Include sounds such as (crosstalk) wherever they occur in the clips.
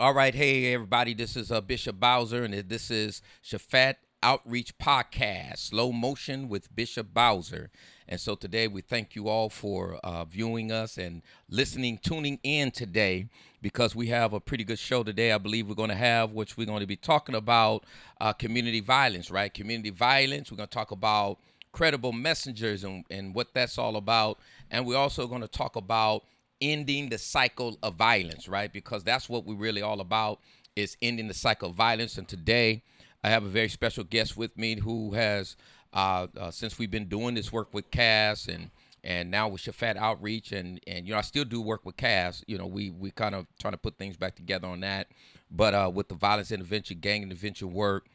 All right, hey everybody, this is uh, Bishop Bowser, and this is Shaphat Outreach Podcast, Slow Motion with Bishop Bowser. And so today we thank you all for uh, viewing us and listening, tuning in today, because we have a pretty good show today. I believe we're going to have, which we're going to be talking about uh, community violence, right? Community violence. We're going to talk about credible messengers and, and what that's all about. And we're also going to talk about ending the cycle of violence, right? Because that's what we're really all about is ending the cycle of violence. And today I have a very special guest with me who has, uh, uh, since we've been doing this work with Cass and and now with Shaphat Outreach and and you know I still do work with Cass. You know we we kind of trying to put things back together on that. But uh, with the violence intervention, gang intervention work,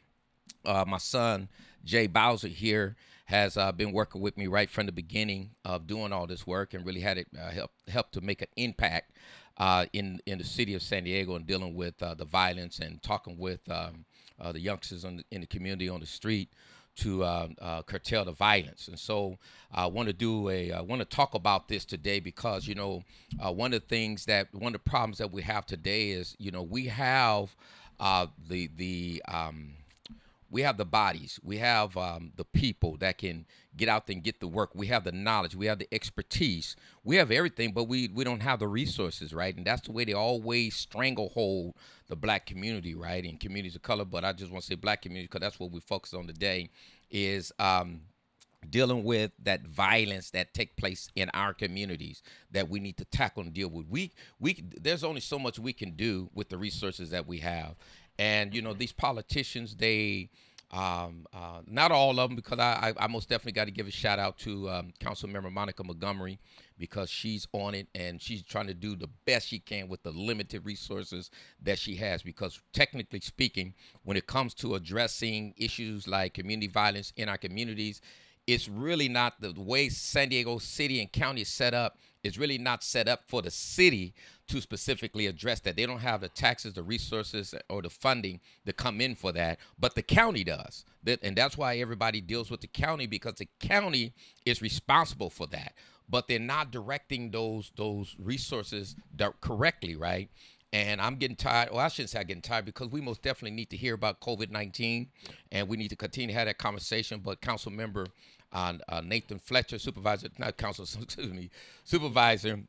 uh, my son Jay Bowser here has uh, been working with me right from the beginning of doing all this work and really had it uh, help help to make an impact uh, in in the city of San Diego and dealing with uh, the violence and talking with um, uh, the youngsters the, in the community on the street to uh, curtail the violence. And so I want to do a I want to talk about this today because you know one of the things that one of the problems that we have today is you know we have the the um, we have the bodies, we have um, the people that can get out there and get the work. We have the knowledge, we have the expertise, we have everything, but we we don't have the resources, right? And that's the way they always stranglehold the black community, right? And communities of color, but I just want to say black community because that's what we focus on today is. Um, dealing with that violence that take place in our communities that we need to tackle and deal with we we there's only so much we can do with the resources that we have and you know, these politicians, they um, uh, not all of them, because I, I, I most definitely got to give a shout out to um, Council Member Monica Montgomery because she's on it and she's trying to do the best she can with the limited resources that she has. Because technically speaking, when it comes to addressing issues like community violence in our communities, it's really not the way San Diego City and County is set up. It's really not set up for the city to specifically address that. They don't have the taxes, the resources, or the funding to come in for that, but the county does. And that's why everybody deals with the county because the county is responsible for that. But they're not directing those those resources correctly, right? And I'm getting tired. Well, I shouldn't say I'm getting tired because we most definitely need to hear about COVID 19 and we need to continue to have that conversation. But Council Member uh, uh, Nathan Fletcher, Supervisor, not Council, (laughs) excuse me, Supervisor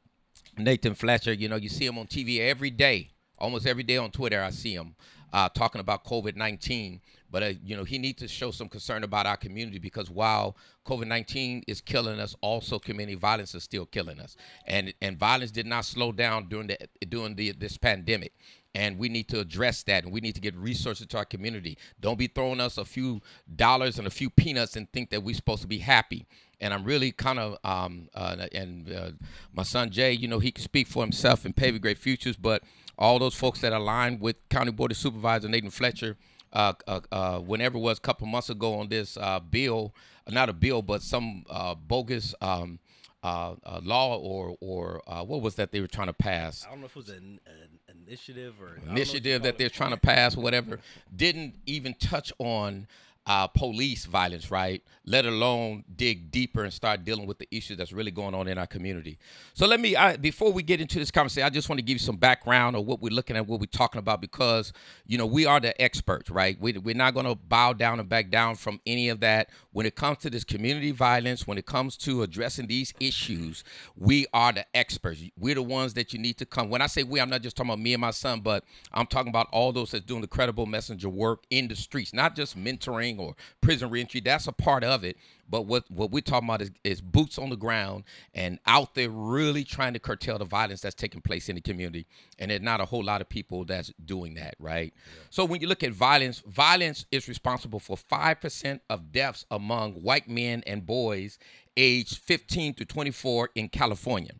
Nathan Fletcher, you know, you see him on TV every day, almost every day on Twitter. I see him uh, talking about COVID 19. But, uh, you know, he needs to show some concern about our community because while COVID 19 is killing us, also community violence is still killing us. And, and violence did not slow down during, the, during the, this pandemic and we need to address that and we need to get resources to our community don't be throwing us a few dollars and a few peanuts and think that we're supposed to be happy and I'm really kind of um, uh, and uh, my son Jay, you know, he can speak for himself and paving great futures. But all those folks that aligned with County Board of Supervisor Nathan Fletcher, uh, uh, uh whenever it was a couple months ago on this uh, bill, not a bill, but some bogus. Um, Uh, uh, law or or uh, what was that they were trying to pass? I don't know if it was an, an initiative or initiative that they're trying to pass, whatever. Didn't even touch on uh, police violence, right? Let alone dig deeper and start dealing with the issues that's really going on in our community. So let me, I, before we get into this conversation, I just want to give you some background of what we're looking at, what we're talking about, because you know we are the experts, right? We, we're not going to bow down and back down from any of that. When it comes to this community violence, when it comes to addressing these issues, we are the experts. We're the ones that you need to come. When I say we, I'm not just talking about me and my son, but I'm talking about all those that's doing the credible messenger work in the streets, not just mentoring or prison reentry. That's a part of it. But what, what we're talking about is, is boots on the ground and out there really trying to curtail the violence that's taking place in the community. And there's not a whole lot of people that's doing that, right? Yeah. So when you look at violence, violence is responsible for 5% of deaths among white men and boys aged 15 to 24 in California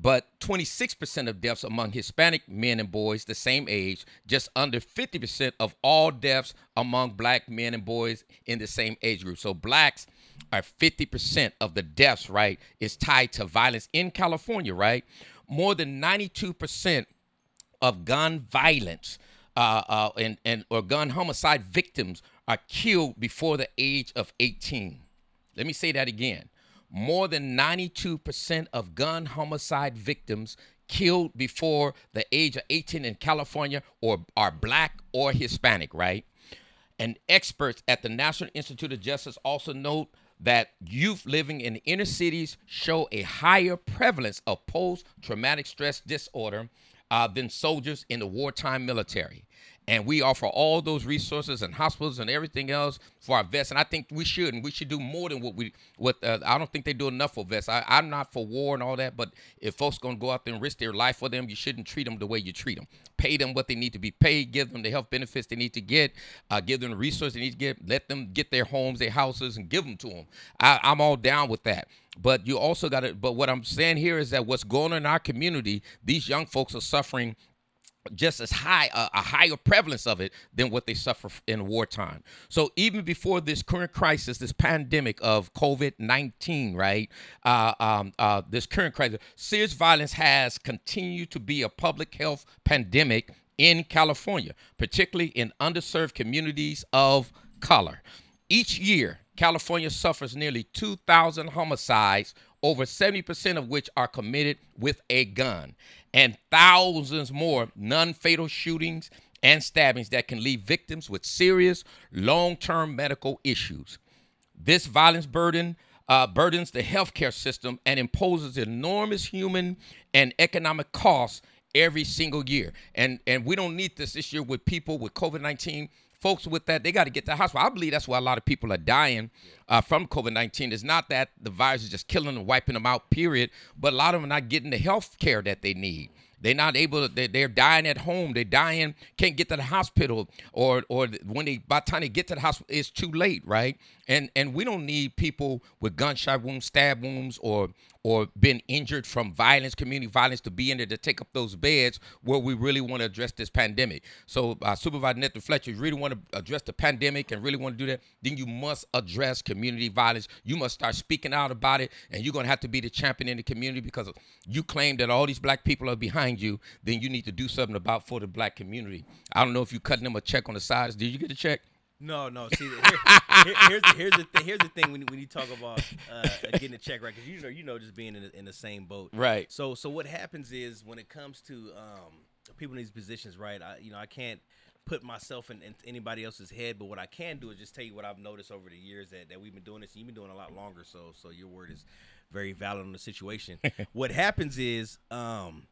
but 26% of deaths among Hispanic men and boys the same age, just under 50% of all deaths among black men and boys in the same age group. So blacks are 50% of the deaths, right, is tied to violence in California, right? More than 92% of gun violence uh, uh, and, and or gun homicide victims are killed before the age of 18. Let me say that again more than 92% of gun homicide victims killed before the age of 18 in California or are black or Hispanic, right? And experts at the National Institute of Justice also note that youth living in inner cities show a higher prevalence of post traumatic stress disorder uh, than soldiers in the wartime military. And we offer all those resources and hospitals and everything else for our vets. And I think we should, and we should do more than what we. What uh, I don't think they do enough for vets. I, I'm not for war and all that, but if folks gonna go out there and risk their life for them, you shouldn't treat them the way you treat them. Pay them what they need to be paid. Give them the health benefits they need to get. Uh, give them the resources they need to get. Let them get their homes, their houses, and give them to them. I, I'm all down with that. But you also got to. But what I'm saying here is that what's going on in our community, these young folks are suffering just as high a, higher prevalence of it than what they suffer in wartime. So even before this current crisis, this pandemic of COVID nineteen, right? Uh, um, uh, this current crisis, serious violence has continued to be a public health pandemic in California, particularly in underserved communities of color. Each year, California suffers nearly 2,000 homicides, over 70% of which are committed with a gun and thousands more non fatal shootings and stabbings that can leave victims with serious long term medical issues. This violence burden uh, burdens the healthcare system and imposes enormous human and economic costs every single year. And and we don't need this this year with people with COVID 19 folks with that, they got to get to the hospital. I believe that's why a lot of people are dying uh, from COVID 19. It's not that the virus is just killing and wiping them out, period, but a lot of them are not getting the health care that they need. They're not able to, they're dying at home. They're dying, can't get to the hospital, or or when they by the time they get to the hospital, it's too late, right? And and we don't need people with gunshot wounds, stab wounds, or or been injured from violence, community violence, to be in there to take up those beds where we really want to address this pandemic. So, uh, Supervisor Nathan Fletcher, you really want to address the pandemic and really want to do that, then you must address community violence. You must start speaking out about it, and you're going to have to be the champion in the community because you claim that all these black people are behind you. Then you need to do something about for the black community. I don't know if you're cutting them a check on the sides. Did you get a check? No, no. See, here, here's here's the thing. Here's the thing when, when you talk about uh, getting a check right, because you know you know just being in, the, in the same boat. Right. So so what happens is when it comes to um, people in these positions, right? I you know I can't put myself in, in, anybody else's head, but what I can do is just tell you what I've noticed over the years that, that we've been doing this. And you've been doing a lot longer, so so your word is very valid on the situation. (laughs) what happens is um,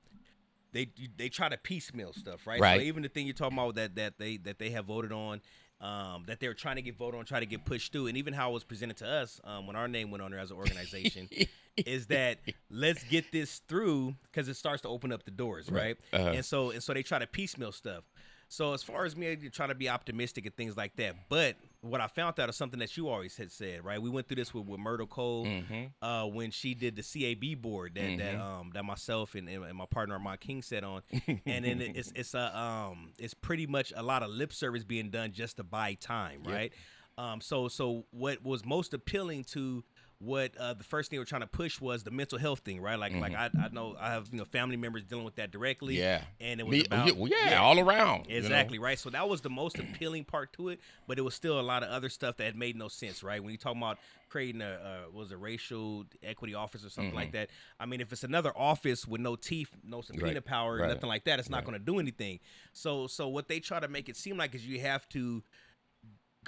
they they try to piecemeal stuff, right? Right. So even the thing you're talking about that that they that they have voted on um, that they were trying to get voted on, try to get pushed through, and even how it was presented to us um, when our name went on there as an organization, (laughs) is that let's get this through because it starts to open up the doors, right? right? Uh-huh. And so and so they try to piecemeal stuff. So as far as me trying to be optimistic and things like that, but what I found out is something that you always had said, right? We went through this with, with Myrtle Cole mm-hmm. uh, when she did the CAB board that mm-hmm. that um that myself and, and my partner Armand King said on, and then it's it's a um it's pretty much a lot of lip service being done just to buy time, right? Yep. Um, so so what was most appealing to what uh, the first thing we're trying to push was the mental health thing, right? Like, mm-hmm. like I, I know I have you know family members dealing with that directly. Yeah, and it was Me, about yeah, yeah, all around. Exactly you know? right. So that was the most (clears throat) appealing part to it, but it was still a lot of other stuff that made no sense, right? When you talk about creating a uh, was a racial equity office or something mm-hmm. like that. I mean, if it's another office with no teeth, no subpoena right. power, right. nothing like that, it's not right. going to do anything. So, so what they try to make it seem like is you have to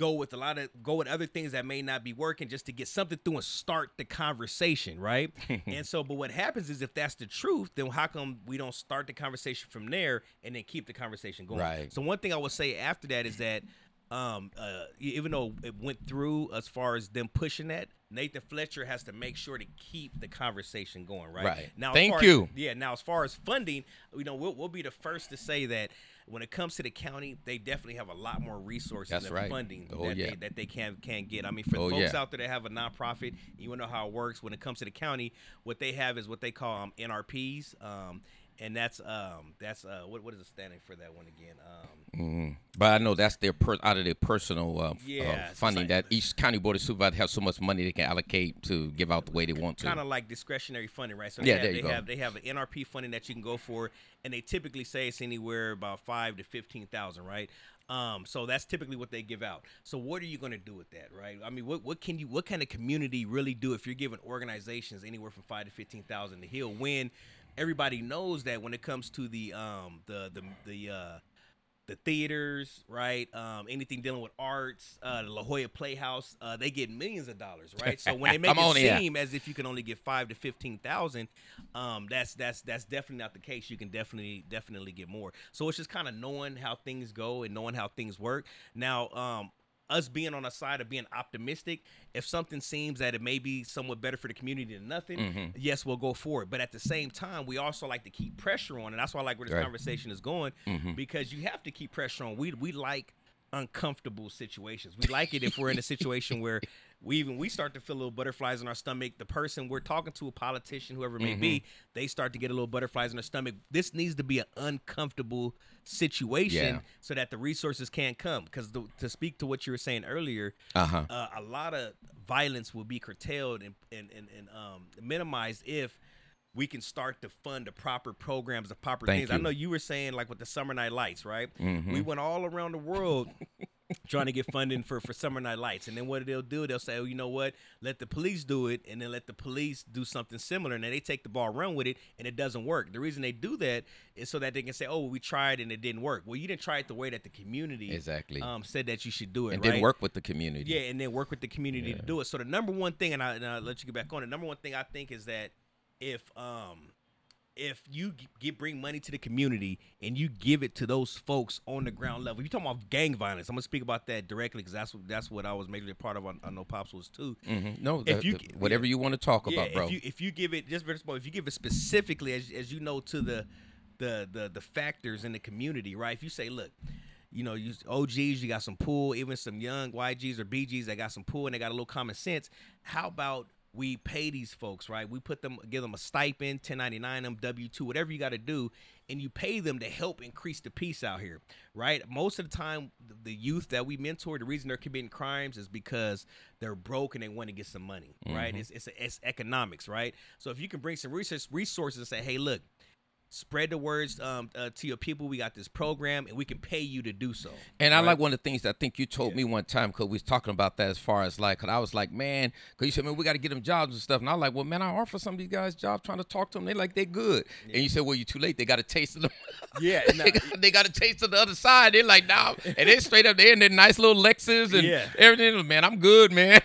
go with a lot of go with other things that may not be working just to get something through and start the conversation, right? (laughs) and so, but what happens is if that's the truth, then how come we don't start the conversation from there and then keep the conversation going? Right. So one thing I would say after that is that um, uh, even though it went through as far as them pushing that, Nathan Fletcher has to make sure to keep the conversation going, right? Right. Now, thank you. As, yeah. Now, as far as funding, you know, we'll, we'll be the first to say that when it comes to the county, they definitely have a lot more resources That's and right. funding oh, that, yeah. they, that they can can get. I mean, for oh, folks yeah. out there that have a nonprofit, you want to know how it works. When it comes to the county, what they have is what they call um, NRPs. Um, and that's um that's uh what what is it standing for that one again um mm-hmm. but i know that's their per out of their personal uh, yeah, uh, funding like, that each county board of supervisors have so much money they can allocate to give out the way they want to kind of like discretionary funding right so yeah, have, there you they go. have they have an nrp funding that you can go for and they typically say it's anywhere about five to fifteen thousand right um, so that's typically what they give out. So what are you going to do with that, right? I mean, what, what can you, what kind of community really do if you're giving organizations anywhere from five to fifteen thousand to heal when everybody knows that when it comes to the um the the the uh the theaters, right? Um, anything dealing with arts, uh, the La Jolla Playhouse, uh, they get millions of dollars, right? So when they (laughs) make it here. seem as if you can only get five to fifteen thousand, um, that's that's that's definitely not the case. You can definitely definitely get more. So it's just kind of knowing how things go and knowing how things work. Now, um, us being on the side of being optimistic, if something seems that it may be somewhat better for the community than nothing, Mm-hmm. yes, we'll go for it. But at the same time, we also like to keep pressure on, and that's why I like where this Right. conversation is going Mm-hmm. because you have to keep pressure on. We we like uncomfortable situations. We like it if we're in a situation where (laughs) we even we start to feel little butterflies in our stomach. The person we're talking to, a politician, whoever it may be, Mm-hmm. they start to get a little butterflies in their stomach. This needs to be an uncomfortable situation Yeah. so that the resources can't come. Because to speak to what you were saying earlier, Uh-huh. uh, a lot of violence will be curtailed and and, and, and um, minimized if we can start to fund the proper programs, the proper Thank things. I know you were saying like with the summer night lights, right? Mhm. We went all around the world (laughs) trying to get funding for for summer night lights, and then what they'll do, they'll say, oh, you know what? Let the police do it, and then let the police do something similar, and then they take the ball, run with it, and it doesn't work. The reason they do that is so that they can say, oh, we tried and it didn't work. Well, you didn't try it the way that the community Exactly. um, said that you should do it, and right? then work with the community. Yeah, and then work with the community to do it. So the number one thing, and, I, and I'll let you get back on it. Number one thing I think is that if um if you get bring money to the community and you give it to those folks on the ground level, you talking about gang violence. I'm gonna speak about that directly because that's what that's what I was majorly a part of. I, I know Pops was too. Mhm. No, If the- you the- whatever you want to talk Yeah, about, bro. if you if you give it just very small, if you give it specifically as as you know to the the the the factors in the community, right? If you say, look, you know, you OGs, you got some pool, even some young YGs or BGs that got some pool and they got a little common sense. How about we pay these folks, right? We put them, give them a stipend, 1099 them, W two, whatever you got to do, and you pay them to help increase the peace out here, right? Most of the time, the- youth that we mentor, the reason they're committing crimes is because they're broke and they want to get some money, right? Mm-hmm. It's, it's it's economics, right? So if you can bring some research resources and say, hey, look, spread the words um, uh, to your people. We got this program, and we can pay you to do so. And I like one of the things that I think you told me one time because we was talking about that as far as like, cause I was like, man, because you said, man, we got to get them jobs and stuff. And I was like, well, man, I offer some of these guys jobs trying to talk to them. They like, they're good. And you said, well, you're too late. They got a taste of them. (laughs) Yeah, (laughs) nah. they, got, they got a taste of the other side. They're like, nah. And they straight up there in their nice little Lexus and Yeah. everything. Man, I'm good, man.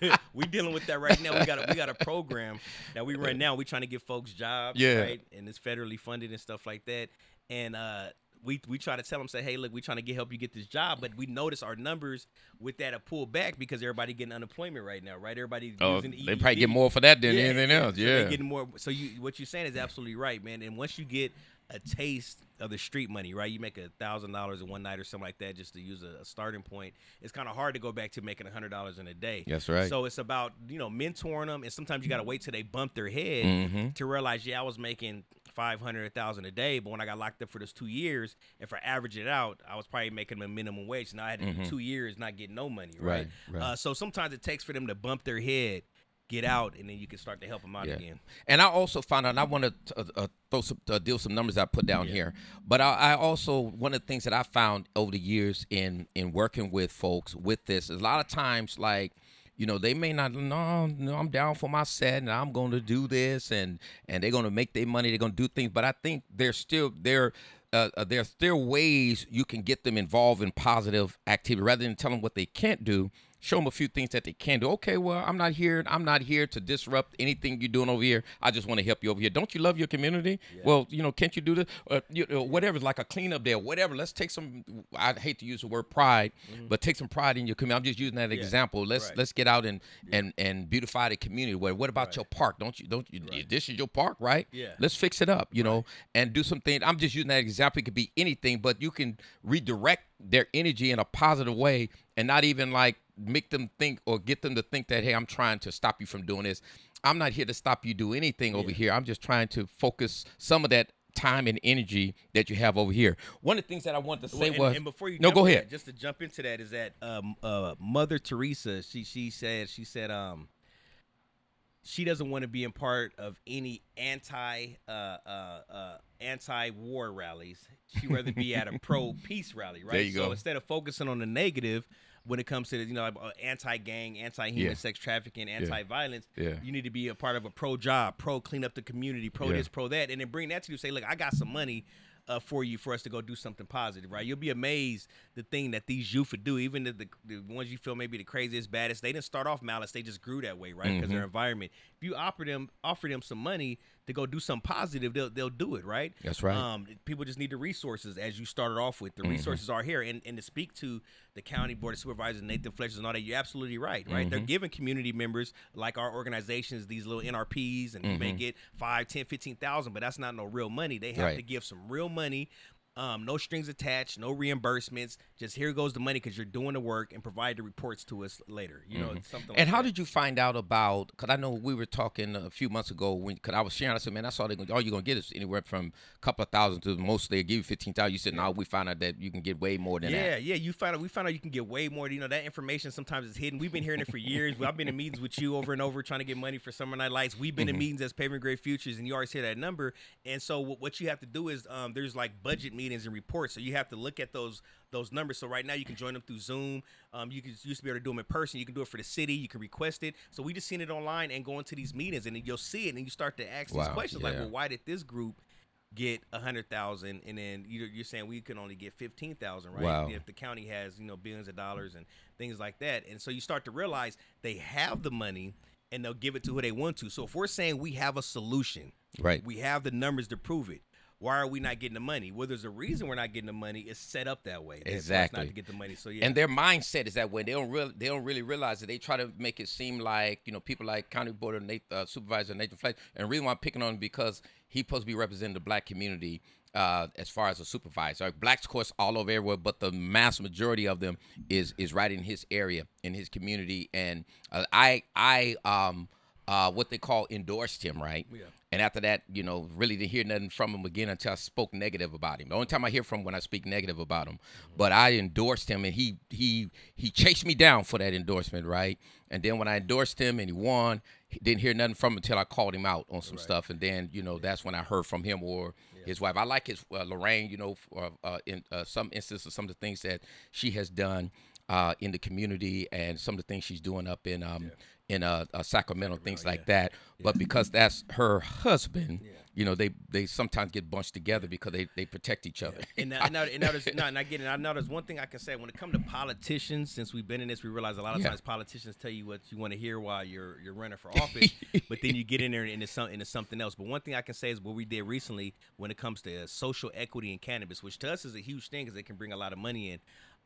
we, (laughs) we dealing with that right now. We got a, we got a program that we run now. We trying to give folks jobs, Yeah. right? And it's federally funded and stuff like that. And uh, we we try to tell them, say, hey, look, we're trying to get help you get this job, but we notice our numbers with that a pull back because everybody getting unemployment right now, right? Everybody Oh, using they probably get more for that than Yeah, anything else. so Yeah. they're getting more. So you, what you're saying is absolutely right, man. And once you get a taste of the street money, right? You make a thousand dollars in one night or something like that, just to use a, a starting point. It's kind of hard to go back to making a hundred dollars in a day. That's right. So it's about you know mentoring them, and sometimes you got to wait till they bump their head Mhm. to realize, yeah, I was making five hundred, a thousand a day, but when I got locked up for those two years, if I average it out, I was probably making a minimum wage. Now I had do two years not getting no money, right? Mm-hmm. Right, right. Uh, so sometimes it takes for them to bump their head, get out, and then you can start to help them out Yeah. again. And I also found out, and I want to uh, uh, throw some, uh, deal some numbers I put down here. But I, I also, one of the things that I found over the years in in working with folks with this is a lot of times, like, you know, they may not, no, no, I'm down for my set and I'm going to do this and and they're going to make their money, they're going to do things. But I think there's still, there, uh, uh, there's still ways you can get them involved in positive activity rather than tell them what they can't do show them a few things that they can do. Okay, well, I'm not here. I'm not here to disrupt anything you're doing over here. I just want to help you over here. Don't you love your community? Well, you know, can't you do this? Uh, you know, whatever, like a cleanup day, or whatever. Let's take some. I hate to use the word pride, but take some pride in your community. I'm just using that example. Let's right. let's get out and and and beautify the community. Well, what about your park? Don't you don't you? This is your park, right? Yeah. Let's fix it up. You know, and do some things. I'm just using that example. It could be anything, but you can redirect their energy in a positive way and not even like make them think or get them to think that hey i'm trying to stop you from doing this. I'm not here to stop you do anything over here. I'm just trying to focus some of that time and energy that you have over here. One of the things that i wanted to say Well, and, was and before you no go ahead. that, just to jump into that is that um, uh, Mother Teresa she she said she said um she doesn't want to be in part of any anti uh, uh, uh, anti war rallies. She'd rather be at a (laughs) pro peace rally, right? There you so go. instead of focusing on the negative, when it comes to you know uh, anti-gang, anti-human Yeah. sex trafficking, anti-violence. Yeah. You need to be a part of a pro job, pro clean up the community, pro Yeah. this, pro that, and then bring that to you. Say, look, I got some money. Uh, for you, for us to go do something positive, right? You'll be amazed the thing that these youth would do. Even the, the, the ones you feel maybe the craziest, baddest, they didn't start off malice. They just grew that way, right? Because Mm-hmm. their environment. If you offer them offer them some money to go do something positive, they'll they'll do it, right? That's right. Um, people just need the resources as you started off with. Mm-hmm. The resources are here, and and to speak to the county board of supervisors, Nathan Fletcher, and all that, you're absolutely right, right? Mm-hmm. They're giving community members like our organizations these little NRPs, and you may get five, ten, fifteen thousand, but that's not no real money. They have Mm-hmm. Right. to give some real money. Um, no strings attached, no reimbursements. Just here goes the money because you're doing the work and provide the reports to us later. You know, something. Like Mm-hmm. And how that. did you find out about? Because I know we were talking a few months ago when, because I was sharing. I said, "Man, I saw they all you're gonna get is anywhere from a couple of thousand to most they give you fifteen thousand. You said, "No, we found out that you can get way more than Yeah, that." yeah. Yeah, you found out we found out you can get way more. You know that information sometimes is hidden. We've been hearing it for years. I've been in meetings with you over and over trying to get money for Summer Night Lights. We've been in meetings as Paving Great Futures, and you always hear that number. And so what, what you have to do is um, there's like budget meetings and reports. So you have to look at those those numbers. So right now you can join them through Zoom. Um, you can used to be able to do them in person. You can do it for the city. You can request it. So we just seen it online and go into these meetings, and then you'll see it, and you start to ask these Wow, questions like, well, why did this group? Get a hundred thousand, and then you're, you're saying we can only get fifteen thousand, right? Wow. If the county has you know billions of dollars and things like that, and so you start to realize they have the money and they'll give it to who they want to. So if we're saying we have a solution, Right. we have the numbers to prove it. Why are we not getting the money? Well, there's a reason we're not getting the money. It's set up that way. Exactly. Not to get the money. So yeah. And their mindset is that way. They don't really, they don't really realize it. They try to make it seem like you know people like County Board of Nathan, uh, Supervisor Nathan Fletcher. And the reason why I'm picking on him because he's supposed to be representing the black community uh, as far as a supervisor. Blacks, of course, all over everywhere, but the mass majority of them is is right in his area, in his community. And uh, I I um uh what they call endorsed him, right? Yeah. And after that, you know, really didn't hear nothing from him again until I spoke negative about him. The only time I hear from him when I speak negative about him. But I endorsed him, and he he he chased me down for that endorsement, right? And then when I endorsed him and he won, he didn't hear nothing from him until I called him out on some stuff, and then you know that's when I heard from him or his wife. I like his uh, Lorena, you know, for, uh, in uh, some instances, some of the things that she has done uh, in the community, and some of the things she's doing up in um in uh, uh Sacramento, things like that. But because that's her husband, you know, they they sometimes get bunched together because they they protect each other. And now, and now, and now there's, (laughs) no, and I get it. I know there's one thing I can say when it comes to politicians. Since we've been in this, we realize a lot of times politicians tell you what you want to hear while you're you're running for office, (laughs) but then you get in there and it's, some, into something else. But one thing I can say is what we did recently when it comes to social equity in cannabis, which to us is a huge thing because it can bring a lot of money in.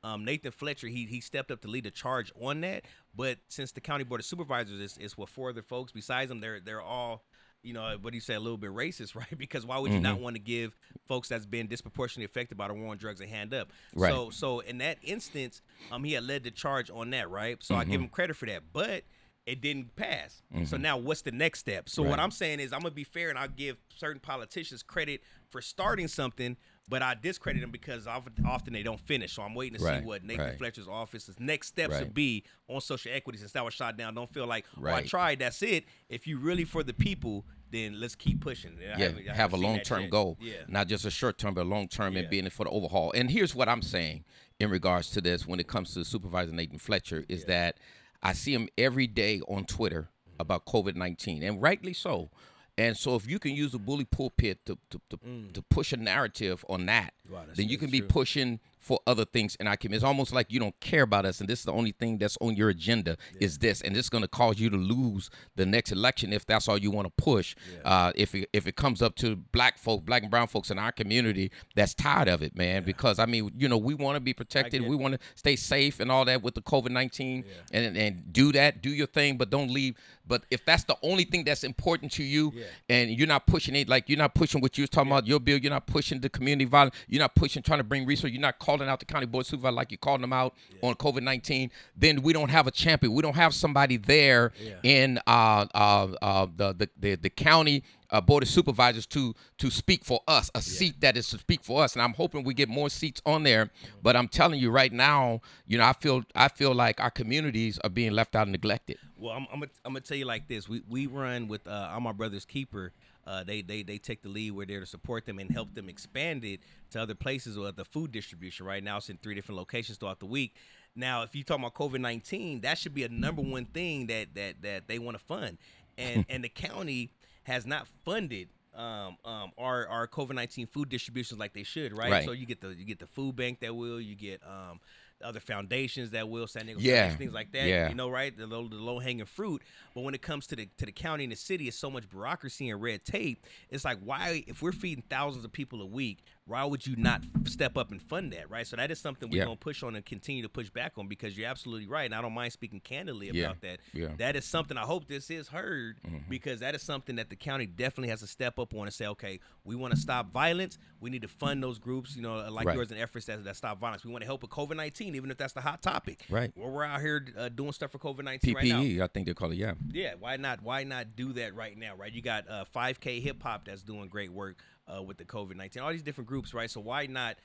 Um, Nathan Fletcher, he he stepped up to lead the charge on that. But since the county board of supervisors is, is with four other folks besides him, they're they're all you know, what do you say, a little bit racist, (laughs) right? Because why would you Mm-hmm. not want to give folks that's been disproportionately affected by the war on drugs a hand up? Right. So, so in that instance, um, he had led the charge on that, right? So I Mm-hmm. give him credit for that, but it didn't pass. So mm-hmm. now, what's the next step? So what I'm saying is, I'm gonna be fair and I'll give certain politicians credit for starting something. But I discredit them because often they don't finish. So I'm waiting to Right, see what Nathan right. Fletcher's office's next steps Right. would be on social equity since that was shot down. Don't feel like, oh, I tried, that's it. If you really for the people, then let's keep pushing. I yeah, I have a long term goal, Yeah. not just a short term, but a long term, Yeah. and being it for the overhaul. And here's what I'm saying in regards to this when it comes to Supervisor Nathan Fletcher is that I see them every day on Twitter about COVID 19, and rightly so. And so, if you can use the bully pulpit to to, to, to push a narrative on that, Mm. Wow, then you can be true. pushing for other things in our community. It's almost like you don't care about us, and this is the only thing that's on your agenda is this, and it's going to cause you to lose the next election if that's all you want to push. Uh, if it, if it comes up to black folk, black and brown folks in our community, that's tired of it, man. Because I mean, you know, we want to be protected, we want to stay safe and all that with the COVID nineteen, and and do that, do your thing, but don't leave. But if that's the only thing that's important to you, and you're not pushing it, like you're not pushing what you was talking about your bill, you're not pushing the community violence, you're not pushing trying to bring resources, you're not calling out the county board supervisor like you're calling them out on COVID nineteen, then we don't have a champion. We don't have somebody there in uh, uh, uh, the, the the the county uh, board of supervisors to to speak for us, a seat that is to speak for us. And I'm hoping we get more seats on there. But I'm telling you right now, you know, I feel I feel like our communities are being left out and neglected. Well, I'm, I'm, gonna, I'm gonna tell you like this. We we run with uh, I'm my brother's keeper. Uh, they they they take the lead. We're there to support them and help them expand it to other places or the food distribution. Right now, it's in three different locations throughout the week. Now, if you talk about COVID nineteen, that should be a number one thing that that that they want to fund, and (laughs) and the county has not funded um, um, our our COVID nineteen food distributions like they should, right? Right. So you get the you get the food bank that will, you get um, other foundations that will, San Diego Yeah. Things like that. Yeah. You know, right? The low the low hanging fruit. But when it comes to the to the county and the city, it's so much bureaucracy and red tape. It's like why if we're feeding thousands of people a week, why would you not step up and fund that, right? So that is something we're Yeah. gonna push on and continue to push back on because you're absolutely right, and I don't mind speaking candidly Yeah. about that. Yeah. That is something I hope this is heard because that is something that the county definitely has to step up on and say, okay, we want to stop violence. We need to fund those groups, you know, like Right. yours and efforts that, that stop violence. We want to help with COVID nineteen, even if that's the hot topic. Right. Well, we're out here uh, doing stuff for COVID nineteen right now. PPE, I think they call it. Yeah. Yeah, why not? Why not do that right now? Right, you got uh, 5K Hip Hop that's doing great work uh, with the COVID nineteen. All these different groups, right? So why not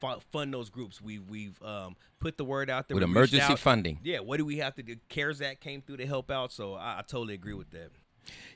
fu- fund those groups? We've we've um, put the word out there With emergency funding. Yeah, what do we have to do? CARES Act came through to help out, so I, I totally agree with that.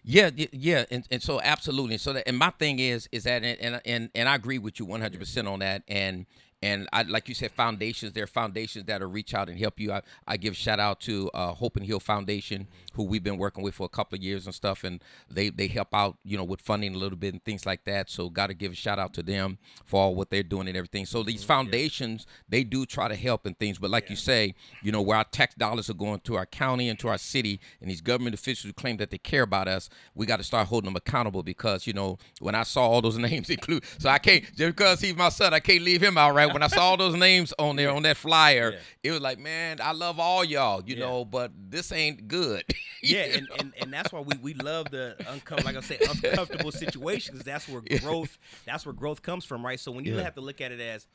Yeah, yeah, and, and so absolutely. So that, and my thing is, is that, and and and, and I agree with you one hundred percent on that. And and I like you said, foundations. There are foundations that'll reach out and help you. I, I give shout out to uh, Hope and Heal Foundation, who we've been working with for a couple of years and stuff, and they they help out, you know, with funding a little bit and things like that. So got to give a shout out to them for all what they're doing and everything. So these foundations, they do try to help and things, but like you say, you know, where our tax dollars are going to our county and to our city, and these government officials who claim that they care about us, we got to start holding them accountable because you know when I saw all those (laughs) names include, so I can't just because he's my son, I can't leave him out right. When I saw those names on there on that flyer, Yeah. it was like, man, I love all y'all, you Yeah. know, but this ain't good. (laughs) Yeah, and, and, and that's why we, we love the uncomfortable, like I say uncomfortable situations. That's where (laughs) growth that's where growth comes from, right? So when you have to look at it as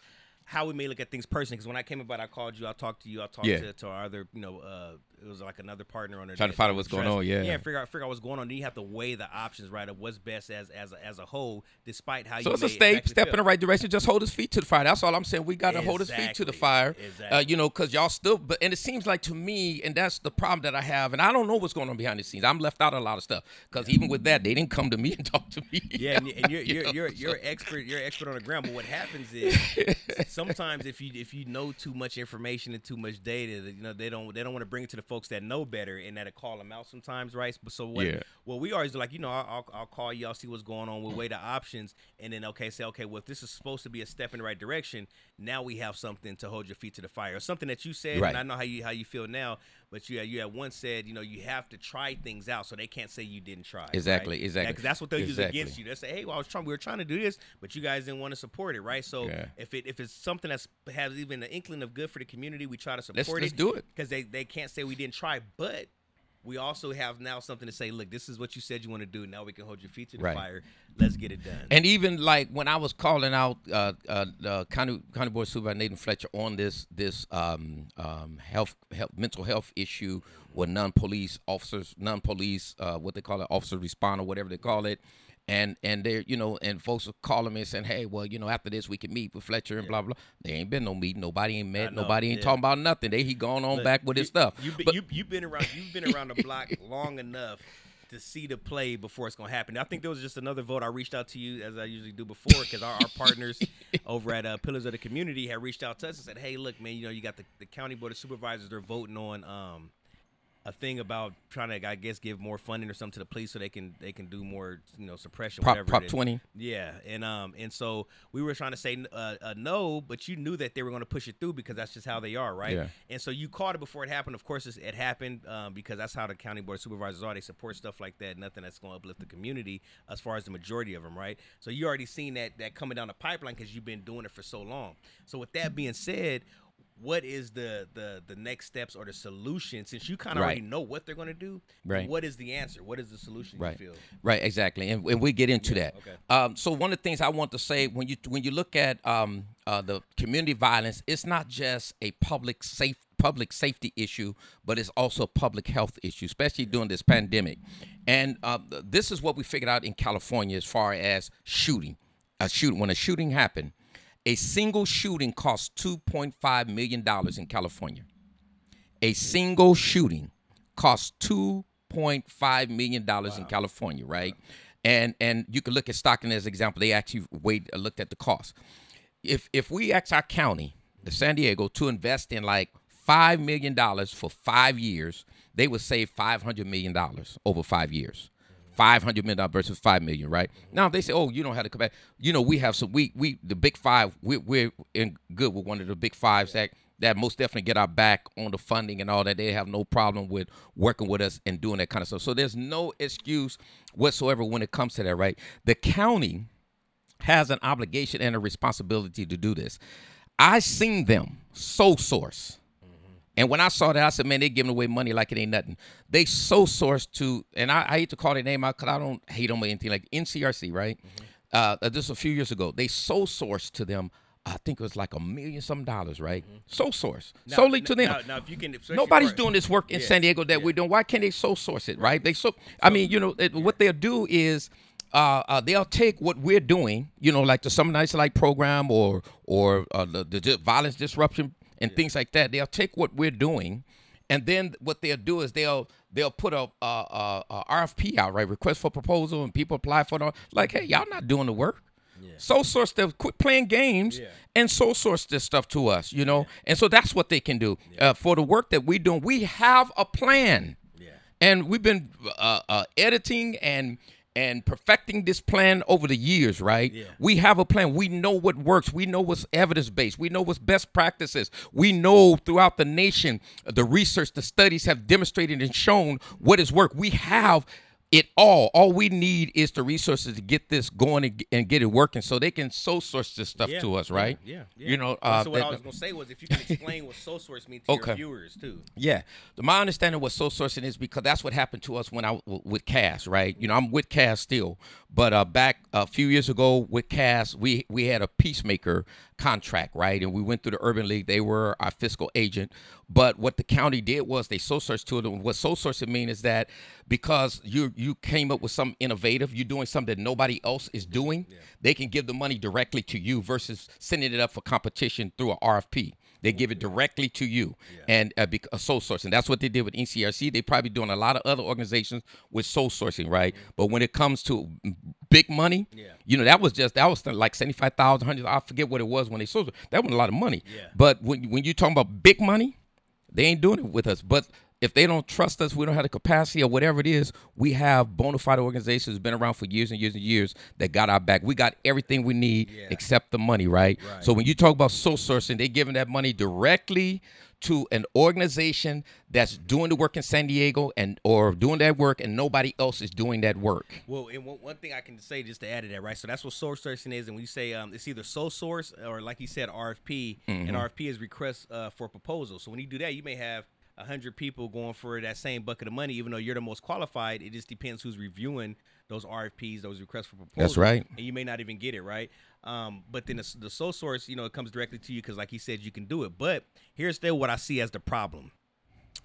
how we may look at things personally, because when I came about, I called you, I talked to you, I talked Yeah. to, to our other, you know, uh, it was like another partner on there. Trying to find out what's going on, yeah. yeah, figure out figure out what's going on. Then you have to weigh the options, right, of what's best as as a, as a whole, despite how So you. it's a step, exactly step feel. in the right direction. Just hold his feet to the fire. That's all I'm saying. We got to hold his feet to the Exactly. fire. Uh, you know, because y'all still. But and it seems like to me, and that's the problem that I have. And I don't know what's going on behind the scenes. I'm left out of a lot of stuff because even with that, they didn't come to me and (laughs) talk to me. Yeah, and, and you're (laughs) You you're know, you're, you're expert. You're expert on the ground. But what happens is (laughs) sometimes if you if you know too much information and too much data, you know they don't they don't want to bring it to the folks that know better and that'll call them out sometimes, right? But so what? Yeah. What we always do, like you know, I'll, I'll call you, I'll see what's going on, we'll weigh the options, and then okay, say okay, well if this is supposed to be a step in the right direction, now we have something to hold your feet to the fire, or something that you said, Right. and I know how you how you feel now, but you you had once said, you know, you have to try things out, so they can't say you didn't try. right? Exactly, exactly. because that's what they'll Exactly. use against you. They say, "Hey, well, I was trying. We were trying to do this, but you guys didn't want to support it, right?" So Yeah. if it if it's something that's has even an inkling of good for the community, we try to support Let's- it. let's do it. because they they can't say we didn't try, but we also have now something to say. Look, this is what you said you want to do. Now we can hold your feet to the Right. fire. Let's get it done. And even like when I was calling out uh, uh, uh, County County Board Supervisor Nathan Fletcher on this this um, um, health, health mental health issue with non police officers, non police uh, what they call it, officer responder, whatever they call it. And and they're you know and folks are calling me and saying hey well you know after this we can meet with Fletcher and blah blah. There ain't been no meeting. Nobody ain't met. Nobody ain't yeah. talking about nothing. They he gone on Look, back with his stuff. You've been, But- you, you've been around. You've been around the block long enough to see the play before it's gonna happen. I think there was just another vote. I reached out to you as I usually do before because our, our partners (laughs) over at uh, Pillars of the Community had reached out to us and said, "Hey, look, man, you know, you got the, the county board of supervisors. They're voting on um, a thing about trying to, I guess, give more funding or something to the police so they can they can do more, you know, suppression. Prop- whatever Prop. 20? Yeah, and um, and so we were trying to say uh, uh, no, but you knew that they were going to push it through because that's just how they are, right? Yeah. And so you caught it before it happened. Of course, it's- it happened um, because that's how the county board of supervisors are. They support stuff like that. Nothing that's going to uplift the community, as far as the majority of them, right? So you already seen that that coming down the pipeline because you've been doing it for so long. So with that being said. What is the, the the next steps or the solution? Since you kind of Right. already know what they're going to do, Right. what is the answer? What is the solution? Right. You feel? Right, exactly, and, and we get into that. okay. Um, so one of the things I want to say when you when you look at um, uh, the community violence, it's not just a public safe public safety issue, but it's also a public health issue, especially during this pandemic. And uh, this is what we figured out in California as far as shooting. A shoot when a shooting happened, a single shooting costs two point five million dollars in California a single shooting costs two point five million dollars in California, right? and and you can look at Stockton as an example. They actually weighed, uh, looked at the cost. If if we ask our county, the San Diego, to invest in like five million dollars for five years, they would save five hundred million dollars over five years. Five hundred million dollars versus five million, right? Now they say, "Oh, you don't have to come back." You know, we have some. We we the big five. We, we're in good with one of the big fives that that most definitely get our back on the funding and all that. They have no problem with working with us and doing that kind of stuff. So there's no excuse whatsoever when it comes to that, right? The county has an obligation and a responsibility to do this. I seen them sole source. And when I saw that, I said, man, they're giving away money like it ain't nothing. They so source to, and I, I hate to call their name out because I don't hate them or anything like NCRC, right? Uh, this a few years ago. They so sourced to them. I think it was like a million some dollars, right? So source Now- solely to them. Now, now if you can, Nobody's doing this work in Yeah, San Diego that yeah. we're doing. Why can't they so source it, right? They so. I mean, you know, it, what they'll do is. Uh, uh, they'll take what we're doing, you know, like the Summer Nights Light program or or uh, the, the violence disruption and things like that. They'll take what we're doing, and then what they'll do is they'll they'll put a, a, a, a RFP out, right? Request for proposal, and people apply for it. Like, hey, y'all not doing the work. So source them, quit playing games, Yeah. and so source this stuff to us, you know. And so that's what they can do uh, for the work that we're doing. We have a plan, Yeah. and we've been uh, uh, editing and and perfecting this plan over the years, right? Yeah. We have a plan. We know what works. We know what's evidence based. We know what's best practices. We know throughout the nation the research, the studies have demonstrated and shown what is work. We have it all. All we need is the resources to get this going and, and get it working, so they can so source this stuff Yeah, to us, right? Yeah, yeah. You know, uh, so what I was gonna say was if you can explain what sole source means to Okay. your viewers too. Yeah, my understanding what sole sourcing is because that's what happened to us when I w- with Cass, right? You know, I'm with Cass still, but uh, back a few years ago with Cass, we we had a peacemaker contract, right? And we went through the Urban League. They were our fiscal agent, but what the county did was they sole sourced to it. And what sole sourcing mean is that because you you came up with some innovative, you're doing something that nobody else is doing, they can give the money directly to you versus sending it up for competition through an RFP. They give it directly to you and uh, bec- a sole sourcing. That's what they did with NCRC. They probably doing a lot of other organizations with sole sourcing, right? But when it comes to big money, Yeah. you know that was just that was like seventy five thousand, hundred. I forget what it was when they sold. That wasn't a lot of money. Yeah. But when when you talking about big money, they ain't doing it with us. But if they don't trust us, we don't have the capacity or whatever it is, we have bona fide organizations been around for years and years and years that got our back. We got everything we need Yeah. except the money, right? Right. So when you talk about sole sourcing, they're giving that money directly to an organization that's doing the work in San Diego and or doing that work and nobody else is doing that work. Well, and one, one thing I can say just to add to that, right? So that's what source sourcing is, and when you say um, it's either sole source or like you said, RFP, Mm-hmm. and RFP is request uh, for proposal. So when you do that, you may have hundred people going for that same bucket of money, even though you're the most qualified. It just depends who's reviewing those RFPs, those requests for proposals. That's right. And you may not even get it right. Um, but then the, the sole source, you know, it comes directly to you because, like he said, you can do it. But here's still what I see as the problem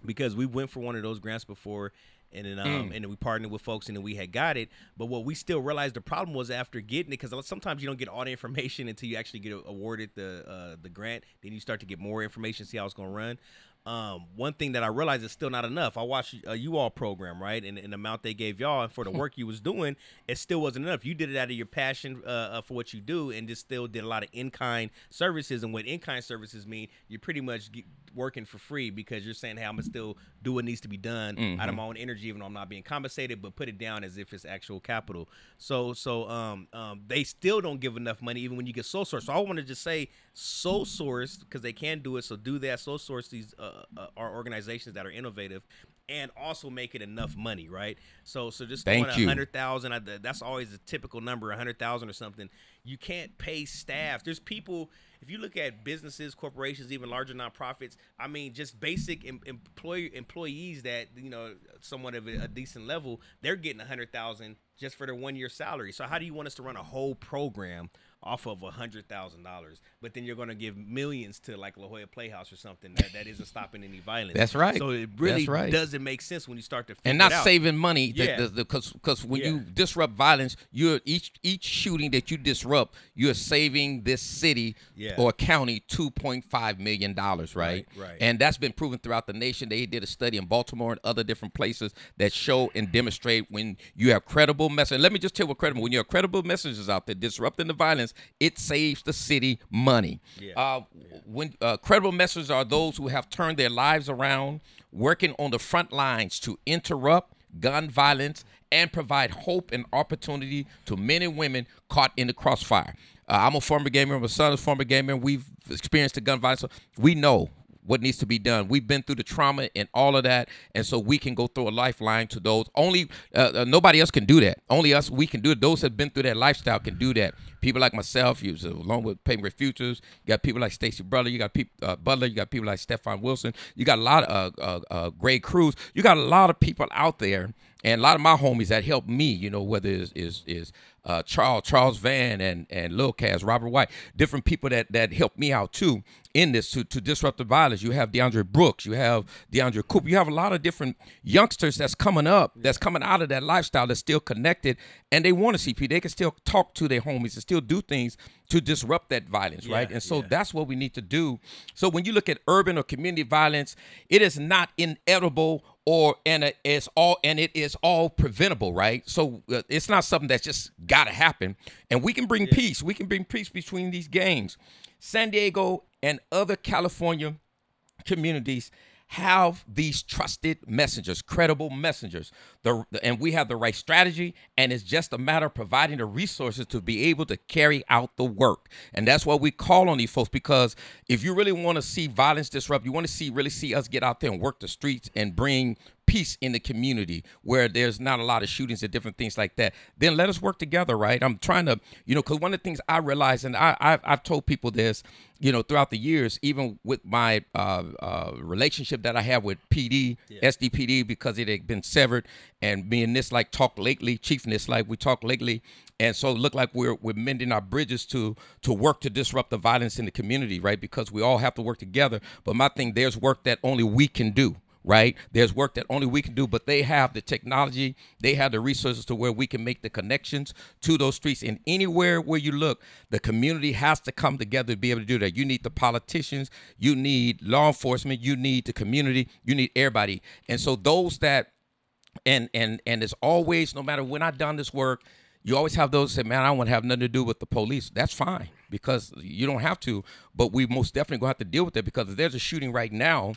because we went for one of those grants before and then um and then we partnered with folks and then we had got it but what we still realized the problem was after getting it because sometimes you don't get all the information until you actually get awarded the uh the grant then you start to get more information see how it's going to run um one thing that i realized is still not enough. I watched a you all program right? And, and the amount they gave y'all and for the work you was doing it still wasn't enough. You did it out of your passion uh, uh, for what you do and just still did a lot of in-kind services. And what in-kind services mean you're pretty much working for free because you're saying hey i'm gonna still do what needs to be done out of my own energy even though i'm not being compensated but put it down as if it's actual capital. So so um, um they still don't give enough money even when you get sole source. So i want to just say sole source because they can do it. So do that sole source these uh, uh, are organizations that are innovative and also make it enough money right? So so just Thank a hundred thousand, that's always a typical number a hundred thousand or something. You can't pay staff. There's people if you look at businesses corporations even larger nonprofits i mean just basic em- employee employees that you know somewhat of a, a decent level they're getting a hundred thousand just for their one year salary. So how do you want us to run a whole program off of a hundred thousand dollars, but then you're going to give millions to like La Jolla Playhouse or something that, that isn't stopping any violence. That's right. So it really right. doesn't make sense when you start to and not saving money Yeah. because because when Yeah. you disrupt violence you're each each shooting that you disrupt you're saving this city Yeah. or county 2.5 million dollars right? Right, right. and that's been proven throughout the nation they did a study in baltimore and other different places that show and demonstrate when you have credible message let me just tell you what credible when you have credible messages out there disrupting the violence it saves the city money Yeah. uh, when uh, credible messengers are those who have turned their lives around, working on the front lines to interrupt gun violence and provide hope and opportunity to men and women caught in the crossfire. Uh, I'm a former gamer. My son is a former gamer. We've experienced the gun violence. So we know what needs to be done. We've been through the trauma and all of that, and so we can go through a lifeline to those. Only uh, uh, nobody else can do that. Only us. We can do it. Those that have been through that lifestyle can do that. People like myself, you along with Payment Futures. You got people like Stacy Butler. You got people uh, Butler. You got people like Stefan Wilson. You got a lot of uh, uh, uh, Gray Cruz. You got a lot of people out there, and a lot of my homies that helped me. You know, whether is is is uh, Charles Charles Van and and Lil Cas, Robert White, different people that that helped me out too in this to, to disrupt the violence. You have DeAndre Brooks, you have DeAndre Cooper, you have a lot of different youngsters that's coming up, that's coming out of that lifestyle, that's still connected, and they want to CP. They can still talk to their homies and still do things to disrupt that violence, right? And so yeah. that's what we need to do. So when you look at urban or community violence, it is not inevitable or and it is all and it is all preventable, right? So uh, it's not something that's just got to happen, and we can bring peace. We can bring peace between these gangs. San Diego and other California communities have these trusted messengers, credible messengers. The, and we have the right strategy, and it's just a matter of providing the resources to be able to carry out the work. And that's what we call on these folks because if you really want to see violence disrupt, you want to see really see us get out there and work the streets and bring peace in the community where there's not a lot of shootings and different things like that, then let us work together, right? I'm trying to, you know, because one of the things I realize, and I, I've, I've told people this, you know, throughout the years, even with my uh, uh, relationship that I have with PD, SDPD, because it had been severed, and me and Nisleit talk lately, Chief Nisleit we talk lately, and so it looked like we're we're mending our bridges to to work to disrupt the violence in the community, right? Because we all have to work together. But my thing, there's work that only we can do right? There's work that only we can do, but they have the technology, they have the resources to where we can make the connections to those streets. And anywhere where you look, the community has to come together to be able to do that. You need the politicians, you need law enforcement, you need the community, you need everybody. And so those that and and and it's always no matter when I've done this work, you always have those say, "Man, I don't want to have nothing to do with the police." That's fine because you don't have to, but we most definitely gonna have to deal with it because if there's a shooting right now.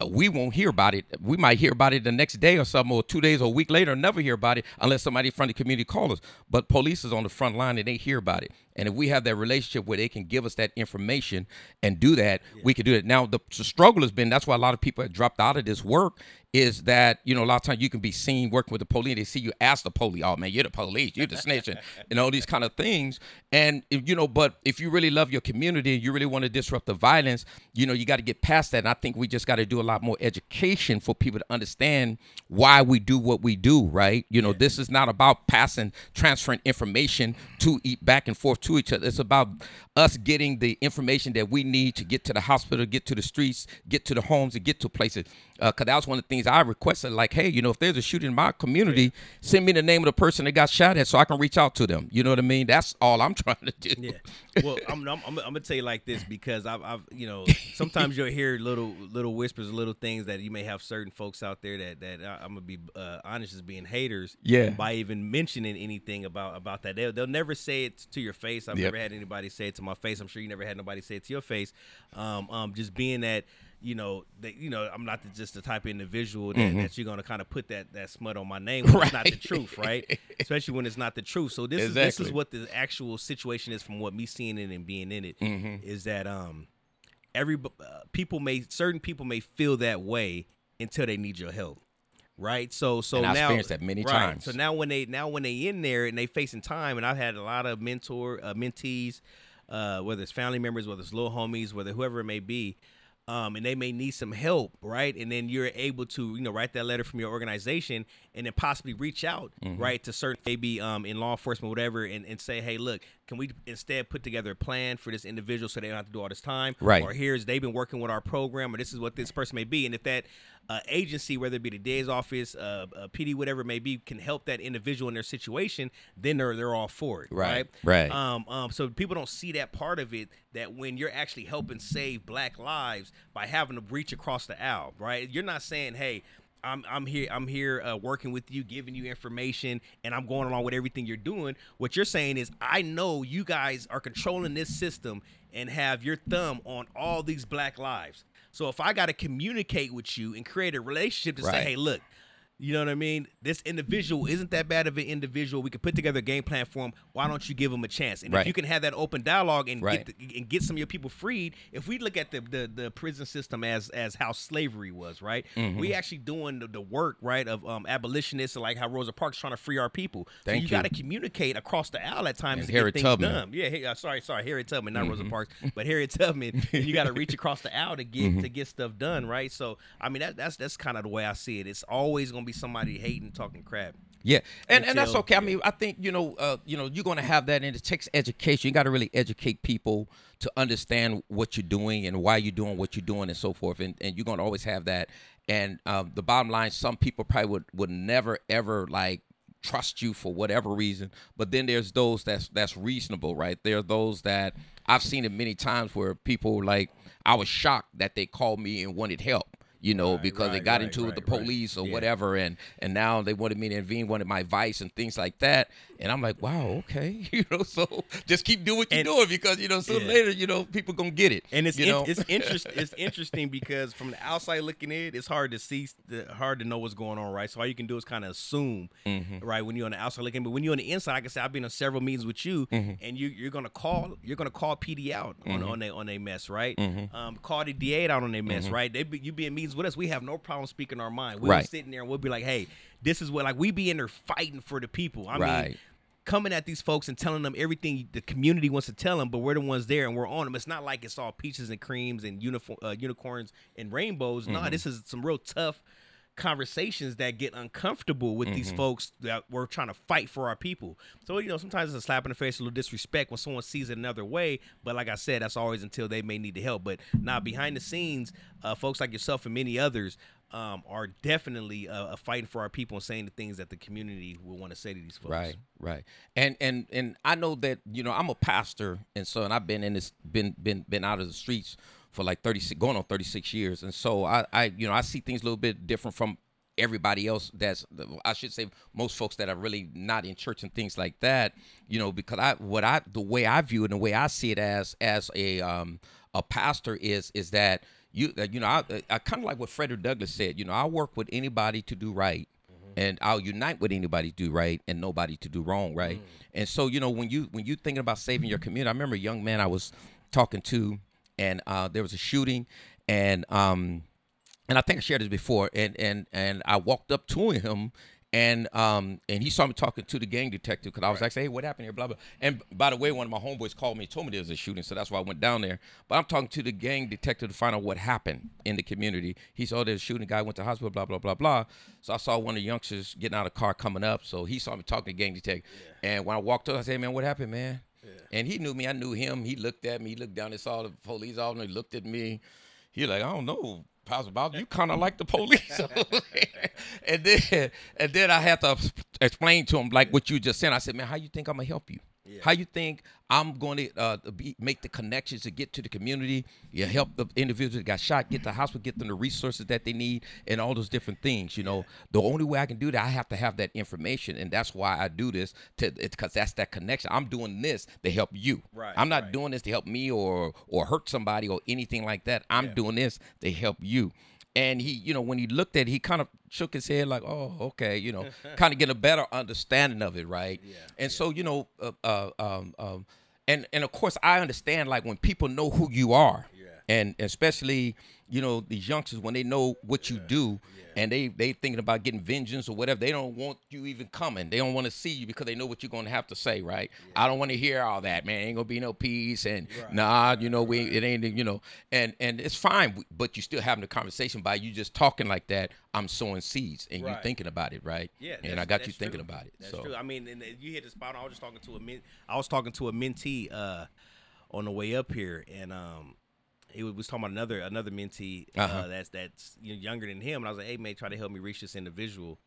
Uh, We won't hear about it. We might hear about it the next day or something, or two days or a week later, never hear about it unless somebody from the community calls us. But police is on the front line and they hear about it. And if we have that relationship where they can give us that information and do that, we can do it. Now, the, the struggle has been that's why a lot of people have dropped out of this work is that, you know, a lot of times you can be seen working with the police. They see you ask the police, oh man, you're the police, you're the snitching, (laughs) and, all these kind of things. And, if, you know, but if you really love your community, and you really want to disrupt the violence, you know, you got to get past that. And I think we just got to do a lot more education for people to understand why we do what we do, right? You know, this is not about passing, transferring information to eat back and forth to each other. It's about us getting the information that we need to get to the hospital, get to the streets, get to the homes, and get to places. Because that was one of the things I requested. Like, hey, you know, if there's a shooting in my community, send me the name of the person that got shot at, so I can reach out to them. You know what I mean? That's all I'm (laughs) trying to do. Yeah. (laughs) Well, I'm, I'm, I'm, I'm gonna tell you like this because I've, I've, you know, (laughs) sometimes you'll hear little, little whispers, little things that you may have certain folks out there that, that I- I'm gonna be uh, honest as being haters. Yeah. By even mentioning anything about, about that, they'll, they'll never say it to your face. I've Yep. never had anybody say it to my face. I'm sure you never had nobody say it to your face. Um, um, just being that. You know, that you know, I'm not the, just the type of individual that, that you're gonna kind of put that that smut on my name. When It's not the (laughs) truth, right? Especially when it's not the truth. So this is this is what the actual situation is from what me seeing it and being in it is Mm-hmm. that um every uh, people may certain people may feel that way until they need your help right so so now experienced that many right. times. so now when they now when they in there and they facing time and i've had a lot of mentor uh, mentees uh whether it's family members whether it's little homies whether whoever it may be um, and they may need some help, right? And then you're able to, you know, write that letter from your organization and then possibly reach out, Mm-hmm. right, to certain maybe um, in law enforcement, whatever, and, and say, hey, look, can we instead put together a plan for this individual so they don't have to do all this time, Right. Or here's they've been working with our program, or this is what this person may be, and if that uh, agency, whether it be the DA's office, uh, uh, PD, whatever it may be, can help that individual in their situation, then they're they're all for it, Right, right? right. Um, um, so people don't see that part of it that when you're actually helping save black lives by having to reach across the aisle, right? You're not saying, hey. I'm, I'm here. I'm here uh, working with you, giving you information, and I'm going along with everything you're doing. What you're saying is, I know you guys are controlling this system and have your thumb on all these black lives. So if I got to communicate with you and create a relationship to say, hey, look, you know what I mean? This individual isn't that bad of an individual. We could put together a game plan for him. Why don't you give him a chance? And Right. if you can have that open dialogue and Right. get the, and get some of your people freed, if we look at the the, the prison system as as how slavery was, right? Mm-hmm. We actually doing the, the work, right, of um, abolitionists and like how Rosa Parks trying to free our people. Thank so you, you. got to communicate across the aisle at times And to Harriet get things Tubman. done. Yeah, hey, uh, sorry, sorry, Harriet Tubman, not Mm-hmm. Rosa Parks, but Harriet Tubman. (laughs) you got to reach across the aisle to get Mm-hmm. to get stuff done, right? So I mean that that's that's kind of the way I see it. It's always gonna be somebody hating, talking crap. Yeah, and and that's Until- okay. I mean, I think you know, uh, you know, you're going to have that, and it takes education. You got to really educate people to understand what you're doing and why you're doing what you're doing, and so forth. And and you're going to always have that. And um, the bottom line, some people probably would would never ever like trust you for whatever reason. But then there's those that's that's reasonable, right? There are those that I've seen it many times where people like I was shocked that they called me and wanted help. You know, because they got right, into it with the right, right. police or Yeah. whatever, and and now they wanted me to intervene, wanted my advice and things like that. And I'm like, wow, okay, (laughs) you know, so just keep doing what you're And- doing because you know sooner Yeah. later, you know, people gonna get it. And it's you in- know, it's (laughs) interesting. It's interesting because from the outside looking in, it's hard to see, the, hard to know what's going on, right? So all you can do is kind of assume, Mm-hmm. right? When you're on the outside looking, in. but when you're on the inside, like I said, I've been on several meetings with you, Mm-hmm. and you you're gonna call you're gonna call PD out on on a on a mess, right? Mm-hmm. Um, call the DA out on a mess, right? They be, you be in meetings with us, we have no problem speaking our mind. We're Right. sitting there and we'll be like, hey, this is what like we be in there fighting for the people. I mean coming at these folks and telling them everything the community wants to tell them, but we're the ones there and we're on them. It's not like it's all peaches and creams and uniform, uh, unicorns and rainbows. No, Mm-hmm. this is some real tough conversations that get uncomfortable with Mm-hmm. these folks that we're trying to fight for our people. So you know, sometimes it's a slap in the face, a little disrespect when someone sees it another way. But like I said, that's always until they may need the help. But now behind the scenes, uh, folks like yourself and many others. Um, are definitely uh, uh, fighting for our people and saying the things that the community will want to say to these folks. Right, right. And and and I know that you know I'm a pastor, and so and I've been in this been been been out of the streets for like 36 going on 36 years, and so I I you know I see things a little bit different from everybody else that's I should say most folks that are really not in church and things like that you know because I what I the way I view it and the way I see it as as a um a pastor is is that you uh, you know I, I kind of like what Frederick Douglass said you know I work with anybody to do right and I'll unite with anybody to do right and nobody to do wrong, right? And so you know when you when you thinking about saving your community, I remember a young man I was talking to, and uh, there was a shooting, and um, and I think I shared this before, and and and I walked up to him. And um and he saw me talking to the gang detective because I was like, hey, what happened here? Blah blah. And by the way, one of my homeboys called me and told me there was a shooting, so that's why I went down there. But I'm talking to the gang detective to find out what happened in the community. He saw there's a shooting, guy went to the hospital, blah blah blah blah. So I saw one of the youngsters getting out of the car coming up. So he saw me talking to the gang detective. And when I walked up, I said, man, what happened, man? And he knew me. I knew him. He looked at me. He looked down and saw the police officer. He looked at me. He like, I don't know, Pastor Bob, you kind of like the police. (laughs) and then and then I had to explain to him like what you just said. I said, man, how you think I'm gonna help you? How you think I'm going to uh, be, make the connections to get to the community? You help the individuals that got shot, get to the hospital, get them the resources that they need, and all those different things. You know, the only way I can do that, I have to have that information, and that's why I do this. To because that's that connection. I'm doing this to help you. Right, I'm not right. doing this to help me or or hurt somebody or anything like that. I'm doing this to help you. And he, you know, when he looked at it, he kind of shook his head like, "Oh, okay," you know, (laughs) kind of get a better understanding of it, right? Yeah, And so, you know, uh, uh, um, um, and and of course, I understand like when people know who you are, Yeah. And especially you know these youngsters when they know what you do and they they thinking about getting vengeance or whatever they don't want you even coming. They don't want to see you because they know what you're going to have to say right? I don't want to hear all that man. Ain't gonna be no peace and nah you know we it ain't you know. And and it's fine but you're still having a conversation by you just talking like that i'm sowing seeds and you Right. thinking about it right? Yeah, and i got you thinking true. about it That's so true. I mean, and you hit the spot. I was just talking to a men, I was talking to a mentee uh, on the way up here, and um, he was, talking about another another mentee uh, Uh-huh. that's that's younger than him, and I was like, hey man, try to help me reach this individual.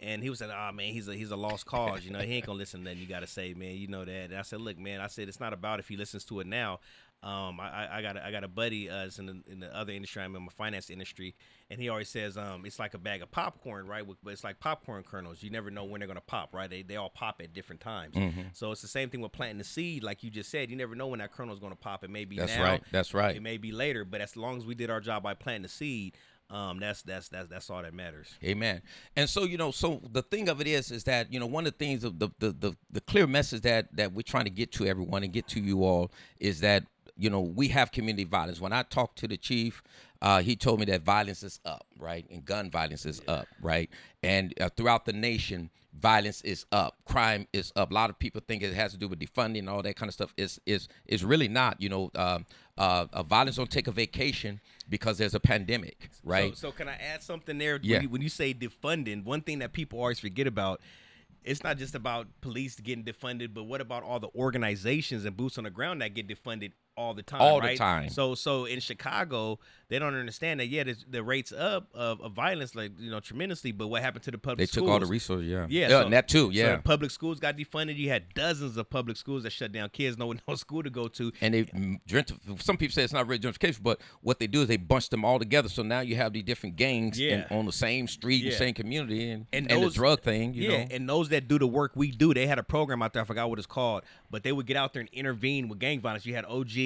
And he was like, "Ah, man, he's a he's a lost cause. You know, he ain't gonna listen to nothing you gotta say, man. You know that." And I said, "Look, man, I said it's not about if he listens to it now. Um, I, I- got a, I got a buddy uh, in the, in the other industry. I'm in the finance industry, and he always says, um, it's like a bag of popcorn, right? But it's like popcorn kernels. You never know when they're gonna pop, right? They they all pop at different times. Mm-hmm. So it's the same thing with planting the seed, like you just said. You never know when that kernel is gonna pop. It may be That's now, right. That's right. It may be later, but as long as we did our job by planting the seed, um, that's that's that's that's all that matters. Amen. And so you know, so the thing of it is, is that you know, one of the things of the the the, the clear message that that we're trying to get to everyone and get to you all is that you know we have community violence. When I talked to the chief, uh, he told me that violence is up, right, and gun violence is up, right, and uh, throughout the nation. Violence is up, crime is up. A lot of people think it has to do with defunding and all that kind of stuff. Is is is really not. You know, um, uh, uh, violence don't take a vacation because there's a pandemic, right? So, so can I add something there? Yeah. When you, when you say defunding, one thing that people always forget about, it's not just about police getting defunded, but what about all the organizations and boots on the ground that get defunded all the time? All the right? time. So, so in Chicago, they don't understand that. Yeah, the rates up of, of violence, like you know, tremendously. But what happened to the public? They took schools? all the resources. Yeah, Yeah, yeah, so- and that too. Yeah, the public schools got defunded. You had dozens of public schools that shut down. Kids no (laughs) no school to go to. and they mm, gentrif- some people say it's not really gentrification, but what they do is they bunch them all together. So now you have these different gangs in, Yeah. on the same street, and Yeah. same community, and And and, those- the drug thing. You yeah, know, and those that do the work we do, they had a program out there. I forgot what it's called, but they would get out there and intervene with gang violence. You had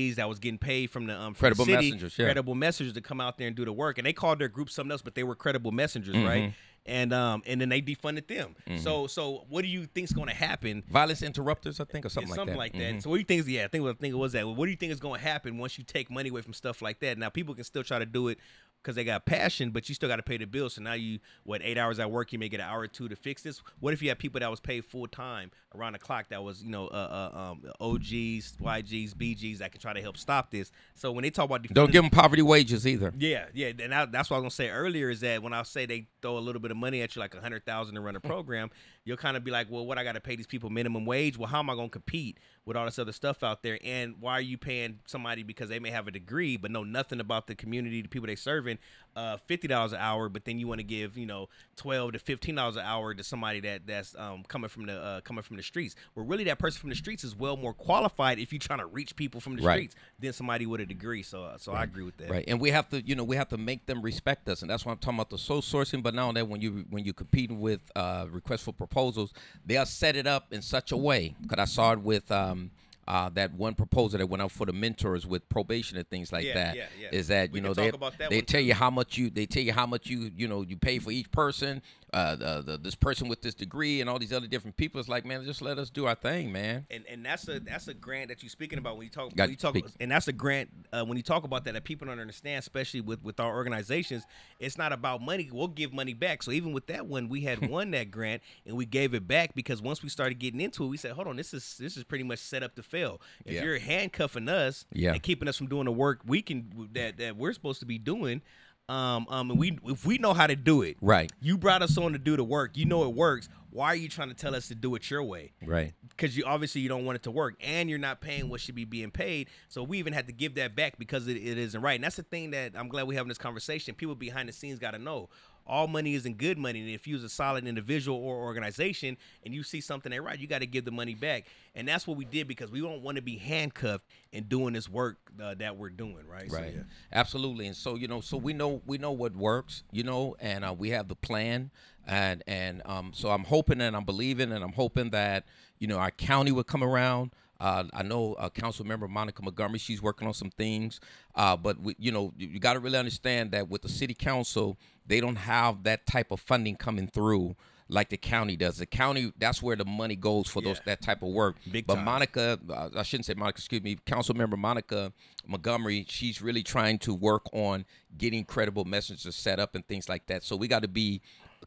OGs that was getting paid from the um, from Credible the city, messengers, yeah. credible messengers to come out there and do the work. And they called their group something else, but they were credible messengers, Mm-hmm. right? And um and then they defunded them. So so what do you think's going to happen? violence interrupters, I think, or something, It's like something that. like that. So what do you think is yeah, I think what I think it was that. What do you think is going to happen once you take money away from stuff like that? Now people can still try to do it because they got passion, but you still got to pay the bill. So now you what eight hours at work, you may get an hour or two to fix this. What if you had people that was paid full time around the clock that was you know uh, uh, um, OGs, YGs, BGs that can try to help stop this? So when they talk about Don't give them poverty wages either. yeah, yeah, and I, that's what I was gonna say earlier is that when I say they throw a little bit of money at you, like a hundred thousand to run a program, you'll kind of be like, well, what I got to pay these people minimum wage? Well, how am I gonna compete with all this other stuff out there? And why are you paying somebody because they may have a degree but know nothing about the community, the people they serving, uh, fifty dollars an hour, but then you want to give you know twelve to fifteen dollars an hour to somebody that that's um, coming from the uh, coming from the streets? Well, really, that person from the streets is well more qualified if you're trying to reach people from the Right. streets than somebody with a degree. So, uh, so I agree with that. Right, and we have to, you know, we have to make them respect us, and that's why I'm talking about the sole sourcing. But now that when you when you're competing with uh, requests for proposals, they'll set it up in such a way. Because I saw it with um, uh, that one proposal that went out for the mentors with probation and things like Yeah, that. yeah, yeah. Is that We you know they, they tell you how much you they tell you how much you you know you pay for each person. Uh, the, the, this person with this degree and all these other different people. It's like man, just let us do our thing, man. and and that's a that's a grant that you're speaking about when you talk when you talk speak. and that's a grant uh, when you talk about that that people don't understand especially with with our organizations it's not about money we'll give money back so even with that one we had (laughs) won that grant and we gave it back because once we started getting into it we said hold on this is this is pretty much set up to fail if Yeah. you're handcuffing us Yeah. and keeping us from doing the work we can that that we're supposed to be doing um um and we if we know how to do it Right, you brought us on to do the work. You know it works. Why are you trying to tell us to do it your way? Right. because you obviously you don't want it to work and you're not paying what should be being paid so we even had to give that back because it, it isn't right. And that's the thing that i'm glad we're having this conversation. People behind the scenes got to know all money isn't good money. And if you're a solid individual or organization and you see something ain't right you got to give the money back. And that's what we did because we don't want to be handcuffed in doing this work uh, that we're doing right? So, right. yeah. absolutely. And so you know so we know we know what works you know and uh, we have the plan. And and um so i'm hoping and i'm believing and i'm hoping that you know our county would come around uh, I know uh, Council Member Monica Montgomery. She's working on some things, uh, but we, you know you, you got to really understand that with the City Council, they don't have that type of funding coming through like the county does. The county, that's where the money goes for those Yeah. that type of work. Big but time. Monica, uh, I shouldn't say Monica, excuse me, Council Member Monica Montgomery, she's really trying to work on getting credible messages set up and things like that. So we got to be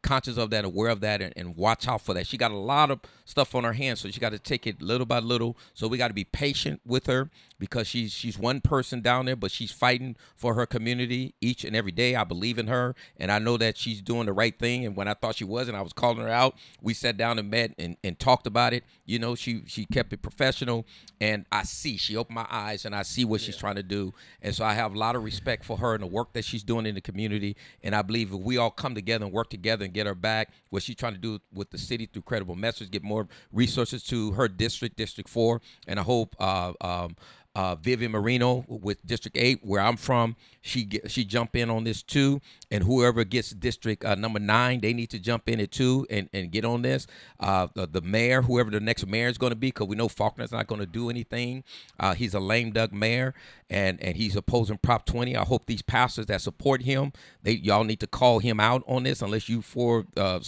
conscious of that, aware of that, and, and watch out for that. She got a lot of stuff on her hands, so she got to take it little by little. So we got to be patient with her because she's she's one person down there, but she's fighting for her community each and every day. I believe in her, and I know that she's doing the right thing. And when I thought she wasn't, I was calling her out. We sat down and met and, and talked about it. You know, she she kept it professional, and I see she opened my eyes and I see what she's trying to do. And so I have a lot of respect for her and the work that she's doing in the community. And I believe if we all come together and work together and get her back, what she's trying to do with the city through credible message, get more resources to her district, District Four, and I hope uh, um, uh, Vivian Moreno with District Eight, where I'm from, she get, she jump in on this too, and whoever gets District uh, Number Nine, they need to jump in it too and, and get on this. Uh, the, the mayor, whoever the next mayor is going to be, because we know Faulconer's not going to do anything. Uh, he's a lame duck mayor, and and he's opposing Prop 20. I hope these pastors that support him, they y'all need to call him out on this, unless you for uh,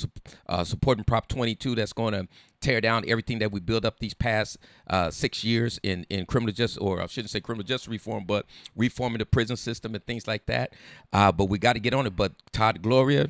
uh, supporting Prop 22, that's going to tear down everything that we built up these past uh, six years in, in criminal justice, or I shouldn't say criminal justice reform, but reforming the prison system and things like that. Uh, but we got to get on it. But Todd Gloria,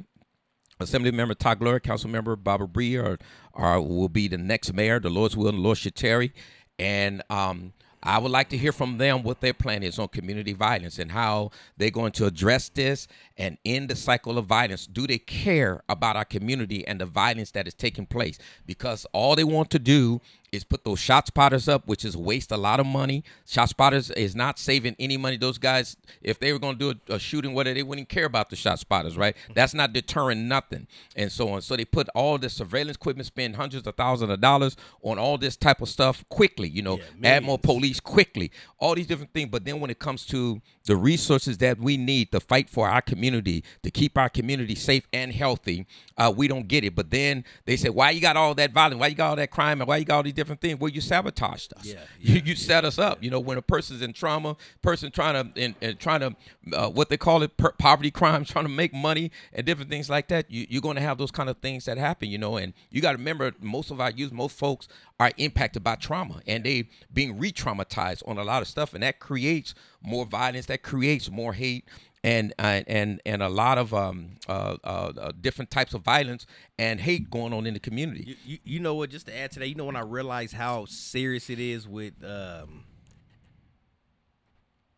Assembly Member Todd Gloria, Council Member Barbara Bry are, are will be the next mayor. The Lord's will and Lord tarry. And um, I would like to hear from them what their plan is on community violence and how they're going to address this and end the cycle of violence. Do they care about our community and the violence that is taking place? Because all they want to do is put those shot spotters up, which is waste a lot of money. Shot spotters is not saving any money. Those guys, if they were going to do a, a shooting, whether they wouldn't care about the shot spotters, right? Mm-hmm. That's not deterring nothing, and so on. So they put all this surveillance equipment, spend hundreds of thousands of dollars on all this type of stuff quickly. You know, Yeah, add more police quickly, all these different things. But then when it comes to the resources that we need to fight for our community, to keep our community safe and healthy, uh, we don't get it. But then they say, why you got all that violence? Why you got all that crime? And why you got all these different things? Well, you sabotaged us. Yeah, (laughs) you, yeah, set us up. You know, when a person's in trauma, person trying to and, and trying to uh, what they call it, per- poverty crimes, (laughs) trying to make money and different things like that. You, you're going to have those kind of things that happen. You know, and you got to remember, most of our youth, most folks are impacted by trauma, and they being re-traumatized on a lot of stuff, and that creates more violence. That creates more hate. And, uh, and and a lot of um, uh, uh, uh, different types of violence and hate going on in the community. You, you, you know what? Just to add to that, you know when I realized how serious it is with um,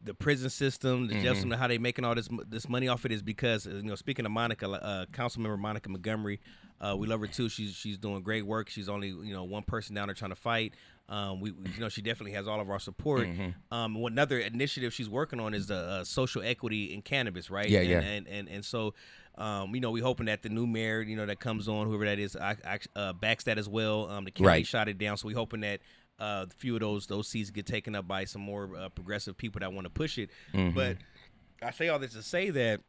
the prison system, the jail system, how they making all this this money off it is because you know speaking of Monica, uh, Council Member Monica Montgomery, uh, we love her too. She's she's doing great work. She's only you know one person down there trying to fight. Um, we you know she definitely has all of our support. Um, another initiative she's working on is the uh, social equity in cannabis, right? Yeah, and, yeah. and and and so. Um, you know, we hoping that the new mayor, you know, that comes on, whoever that is, I, I, uh, backs that as well. Um, the county Right. shot it down, so we hoping that uh, a few of those those seats get taken up by some more uh, progressive people that want to push it. Mm-hmm. But I say all this to say that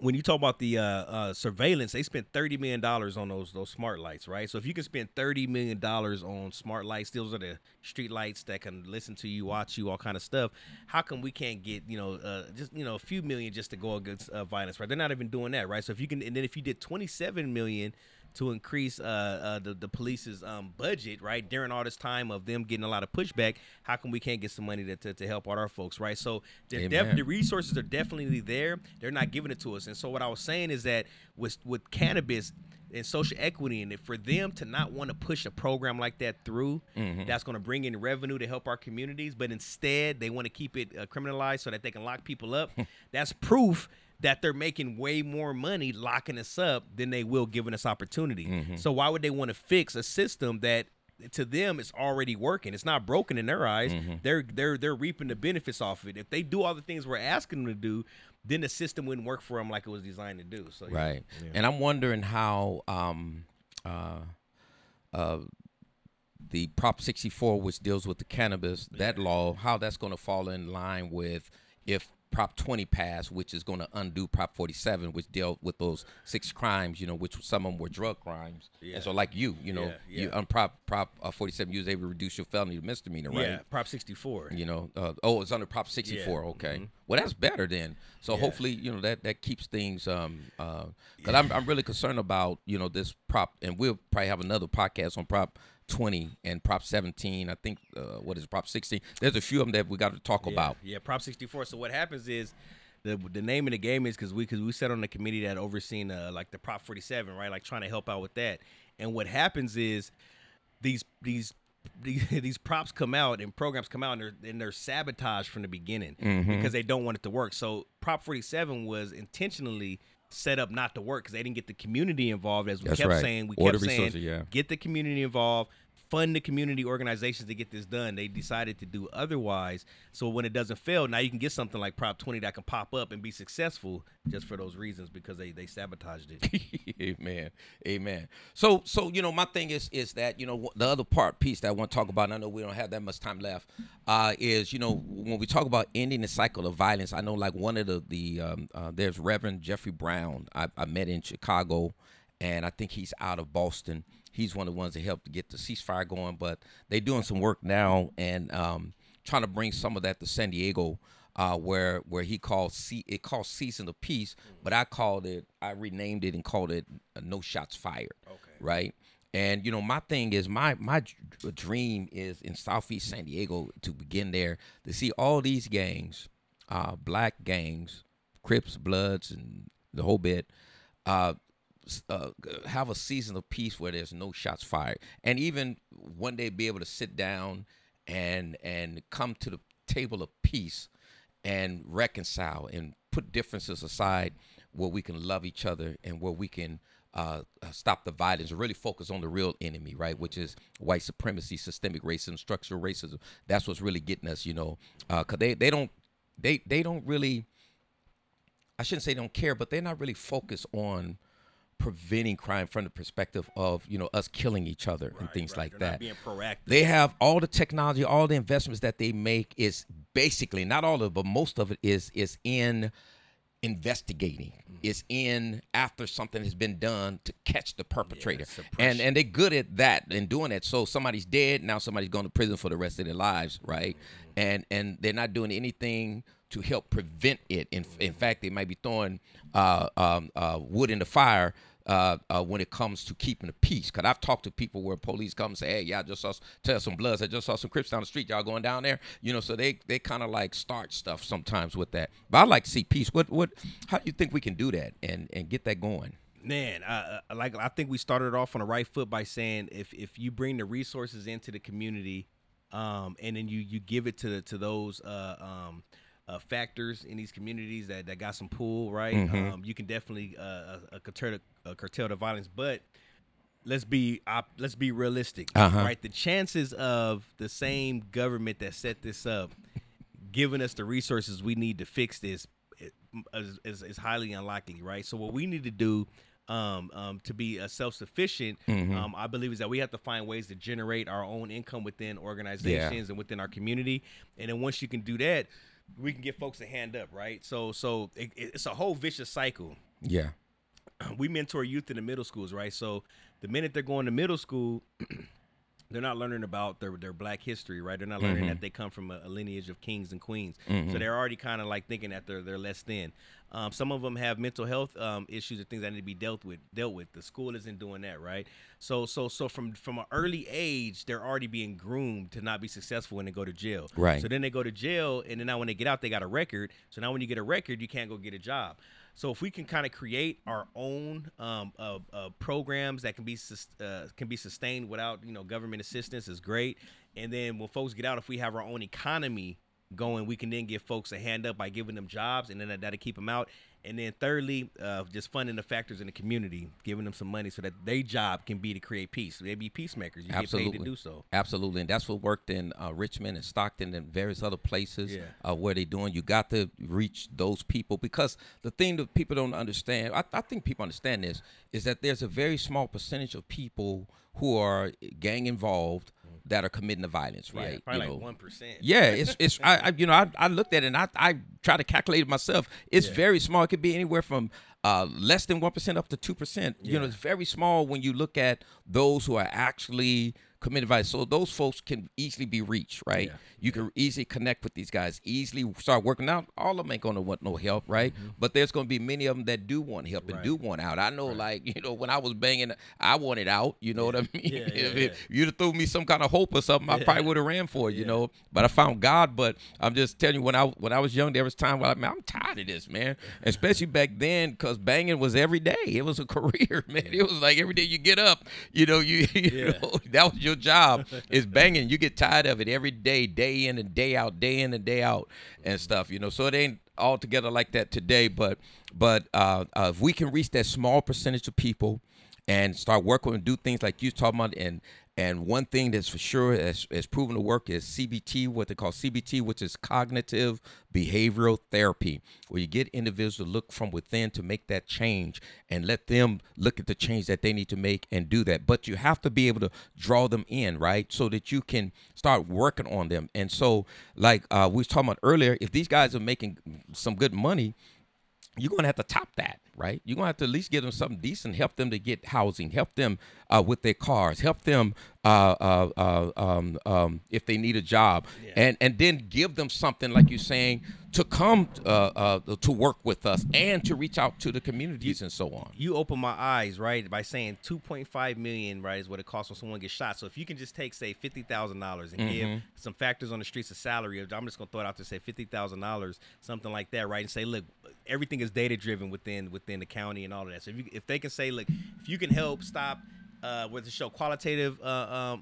when you talk about the uh, uh, surveillance, they spent thirty million dollars on those those smart lights, right? So if you can spend thirty million dollars on smart lights, those are the street lights that can listen to you, watch you, all kind of stuff. How come we can't get you know uh, just you know a few million just to go against uh, violence, right? They're not even doing that, right? So if you can, and then if you did twenty seven million to increase uh, uh, the the police's um, budget, right? During all this time of them getting a lot of pushback, how come we can't get some money to, to, to help out our folks, right? So Amen. the resources are definitely there. They're not giving it to us. And so what I was saying is that with with cannabis and social equity and for them to not want to push a program like that through that's going to bring in revenue to help our communities but instead they want to keep it uh, criminalized so that they can lock people up (laughs) that's proof that they're making way more money locking us up than they will giving us opportunity so why would they want to fix a system that to them it's already working. It's not broken in their eyes. They're they're they're reaping the benefits off of it. If they do all the things we're asking them to do, then the system wouldn't work for them like it was designed to do. So yeah. Right. And I'm wondering how um, uh, uh, the Prop 64, which deals with the cannabis, that law, how that's going to fall in line with if Prop 20 passed, which is going to undo Prop 47, which dealt with those six crimes, you know, which some of them were drug crimes. Yeah. And so, like you, you know, Yeah, you on Prop Prop uh, 47, you was able to reduce your felony to misdemeanor, right? Yeah, Prop 64. You know, uh, oh, it's under Prop 64. Yeah. Okay, well that's better then. So Yeah. hopefully, you know that that keeps things. Um, because I'm I'm really concerned about you know this prop, and we'll probably have another podcast on Prop 20 and Prop 17. I think uh, what is it, Prop 16? There's a few of them that we got to talk Yeah, about. Yeah, Prop 64. So what happens is the the name of the game is because we because we sat on the committee that overseen uh, like the Prop 47, right? Like trying to help out with that. And what happens is these these (laughs) these, these props come out and programs come out and they're, and they're sabotaged from the beginning Mm-hmm. because they don't want it to work. So Prop 47 was intentionally set up not to work because they didn't get the community involved as we That's kept right. saying we Order kept saying yeah. get the community involved fund the community organizations to get this done. They decided to do otherwise. So when it doesn't fail now you can get something like prop 20 that can pop up and be successful just for those reasons because they they sabotaged it. (laughs) Amen. Amen. So so you know my thing is is that you know the other part piece that i want to talk about i know we don't have that much time left uh is you know when we talk about ending the cycle of violence i know like one of the the um, uh, there's reverend jeffrey brown. I, I met in chicago and i think he's out of boston he's one of the ones that helped get the ceasefire going but they're doing some work now and um trying to bring some of that to san diego uh, where where he called it called season of peace, but I called it I renamed it and called it uh, no shots fired. Okay. Right. And you know my thing is my my dream is in Southeast San Diego to begin there to see all these gangs, uh, black gangs, Crips, Bloods, and the whole bit. Uh, uh, have a season of peace where there's no shots fired, and even one day be able to sit down and and come to the table of peace and reconcile and put differences aside where we can love each other and where we can uh, uh, stop the violence really focus on the real enemy, right? Which is white supremacy, systemic racism, structural racism. That's what's really getting us, you know, because they, they don't they they don't really I shouldn't say don't care, but they're not really focused on preventing crime from the perspective of you know us killing each other and things Right, like they're that. being proactive They have all the technology, all the investments that they make is basically not all of it, but most of it is is in investigating. Mm-hmm. Is in after something has been done to catch the perpetrator, and and they're good at that and doing that. So somebody's dead now, somebody's going to prison for the rest of their lives, right? Mm-hmm. And and they're not doing anything to help prevent it. In in fact, they might be throwing uh, um, uh, wood in the fire uh, uh, when it comes to keeping the peace. Cause I've talked to people where police come and say, "Hey, y'all just saw tell some bloods. I just saw some Crips down the street. Y'all going down there?" You know, so they they kind of like start stuff sometimes with that. But I like to see peace. What what? How do you think we can do that and and get that going? Man, I, I like I think we started off on the right foot by saying if if you bring the resources into the community, um, and then you you give it to to those uh, um, uh, factors in these communities that, that got some pull, right? Um, you can definitely uh, uh, curtail the, uh, curtail the violence, but let's be op- let's be realistic, Uh-huh. right? The chances of the same government that set this up giving us the resources we need to fix this is, is, is highly unlikely, right? So what we need to do um, um, to be uh, self-sufficient, Mm-hmm. um, I believe, is that we have to find ways to generate our own income within organizations and within our community. And then once you can do that, we can get folks a hand up, right? So so it, it's a whole vicious cycle Yeah. (clears throat) we mentor youth in the middle schools, right? So the minute they're going to middle school, (clears throat) they're not learning about their their black history, right? They're not learning mm-hmm. that they come from a, a lineage of kings and queens. Mm-hmm. So they're already kind of like thinking that they're they're less than. Um, some of them have mental health um, issues and things that need to be dealt with. Dealt with. The school isn't doing that, right? So so so from from an early age, they're already being groomed to not be successful when they go to jail. Right. So then they go to jail, and then now when they get out, they got a record. So now when you get a record, you can't go get a job. So if we can kind of create our own um, uh, uh, programs that can be sus- uh, can be sustained without you know government assistance is great. And then when folks get out, if we have our own economy going, we can then give folks a hand up by giving them jobs, and then that, that'll keep them out. And then thirdly, uh, just funding the factors in the community, giving them some money so that their job can be to create peace. They be peacemakers. You get Absolutely. paid to do so. Absolutely, and that's what worked in uh, Richmond and Stockton and various other places Yeah. uh, where they're doing. You got to reach those people because the thing that people don't understand, I, I think people understand this, is that there's a very small percentage of people who are gang involved that are committing the violence, right? Yeah, probably you like one percent. Yeah, it's it's I, I you know I, I looked at it and I I try to calculate it myself. It's Yeah. very small. It could be anywhere from uh, less than one percent up to two percent. You know, it's very small when you look at those who are actually committed violence. So those folks can easily be reached, right? Yeah. You can easily connect with these guys, easily start working out. All of them ain't gonna want no help, right? But there's gonna be many of them that do want help and Mm-hmm. Right. do want out. I know, like you know, when I was banging, I wanted out. You know what I mean? Yeah, (laughs) yeah, if yeah. you'd have threw me some kind of hope or something, I probably would have ran for it, you know. But I found God. But I'm just telling you, when I when I was young, there was time where I man, I'm tired of this, man. (laughs) Especially back then, because banging was every day. It was a (laughs) career, man. It was like every day you get up, you know, you, you Yeah. know, that was your job is banging. You get tired of it every day, day in and day out, day in and day out, and stuff, you know. So it ain't all together like that today, but but uh, uh, if we can reach that small percentage of people and start working and do things like you talking about and and one thing that's for sure has, has proven to work is CBT, what they call CBT, which is cognitive behavioral therapy, where you get individuals to look from within to make that change and let them look at the change that they need to make and do that. But you have to be able to draw them in, right? So that you can start working on them. And so, like uh, we was talking about earlier, if these guys are making some good money, you're gonna have to top that, right? You're gonna have to at least give them something decent, help them to get housing, help them uh, with their cars, help them uh, uh, uh, um, um, if they need a job, and and then give them something like you're saying to come uh, uh, to work with us and to reach out to the communities and so on. you open my eyes right by saying 2.5 million right is what it costs when someone gets shot so if you can just take say $50000 and give Mm-hmm. some factors on the streets of salary i'm just going to throw it out to say $50000 something like that right and say look everything is data driven within within the county and all of that so if, you, if they can say look if you can help stop uh, whether to show qualitative uh,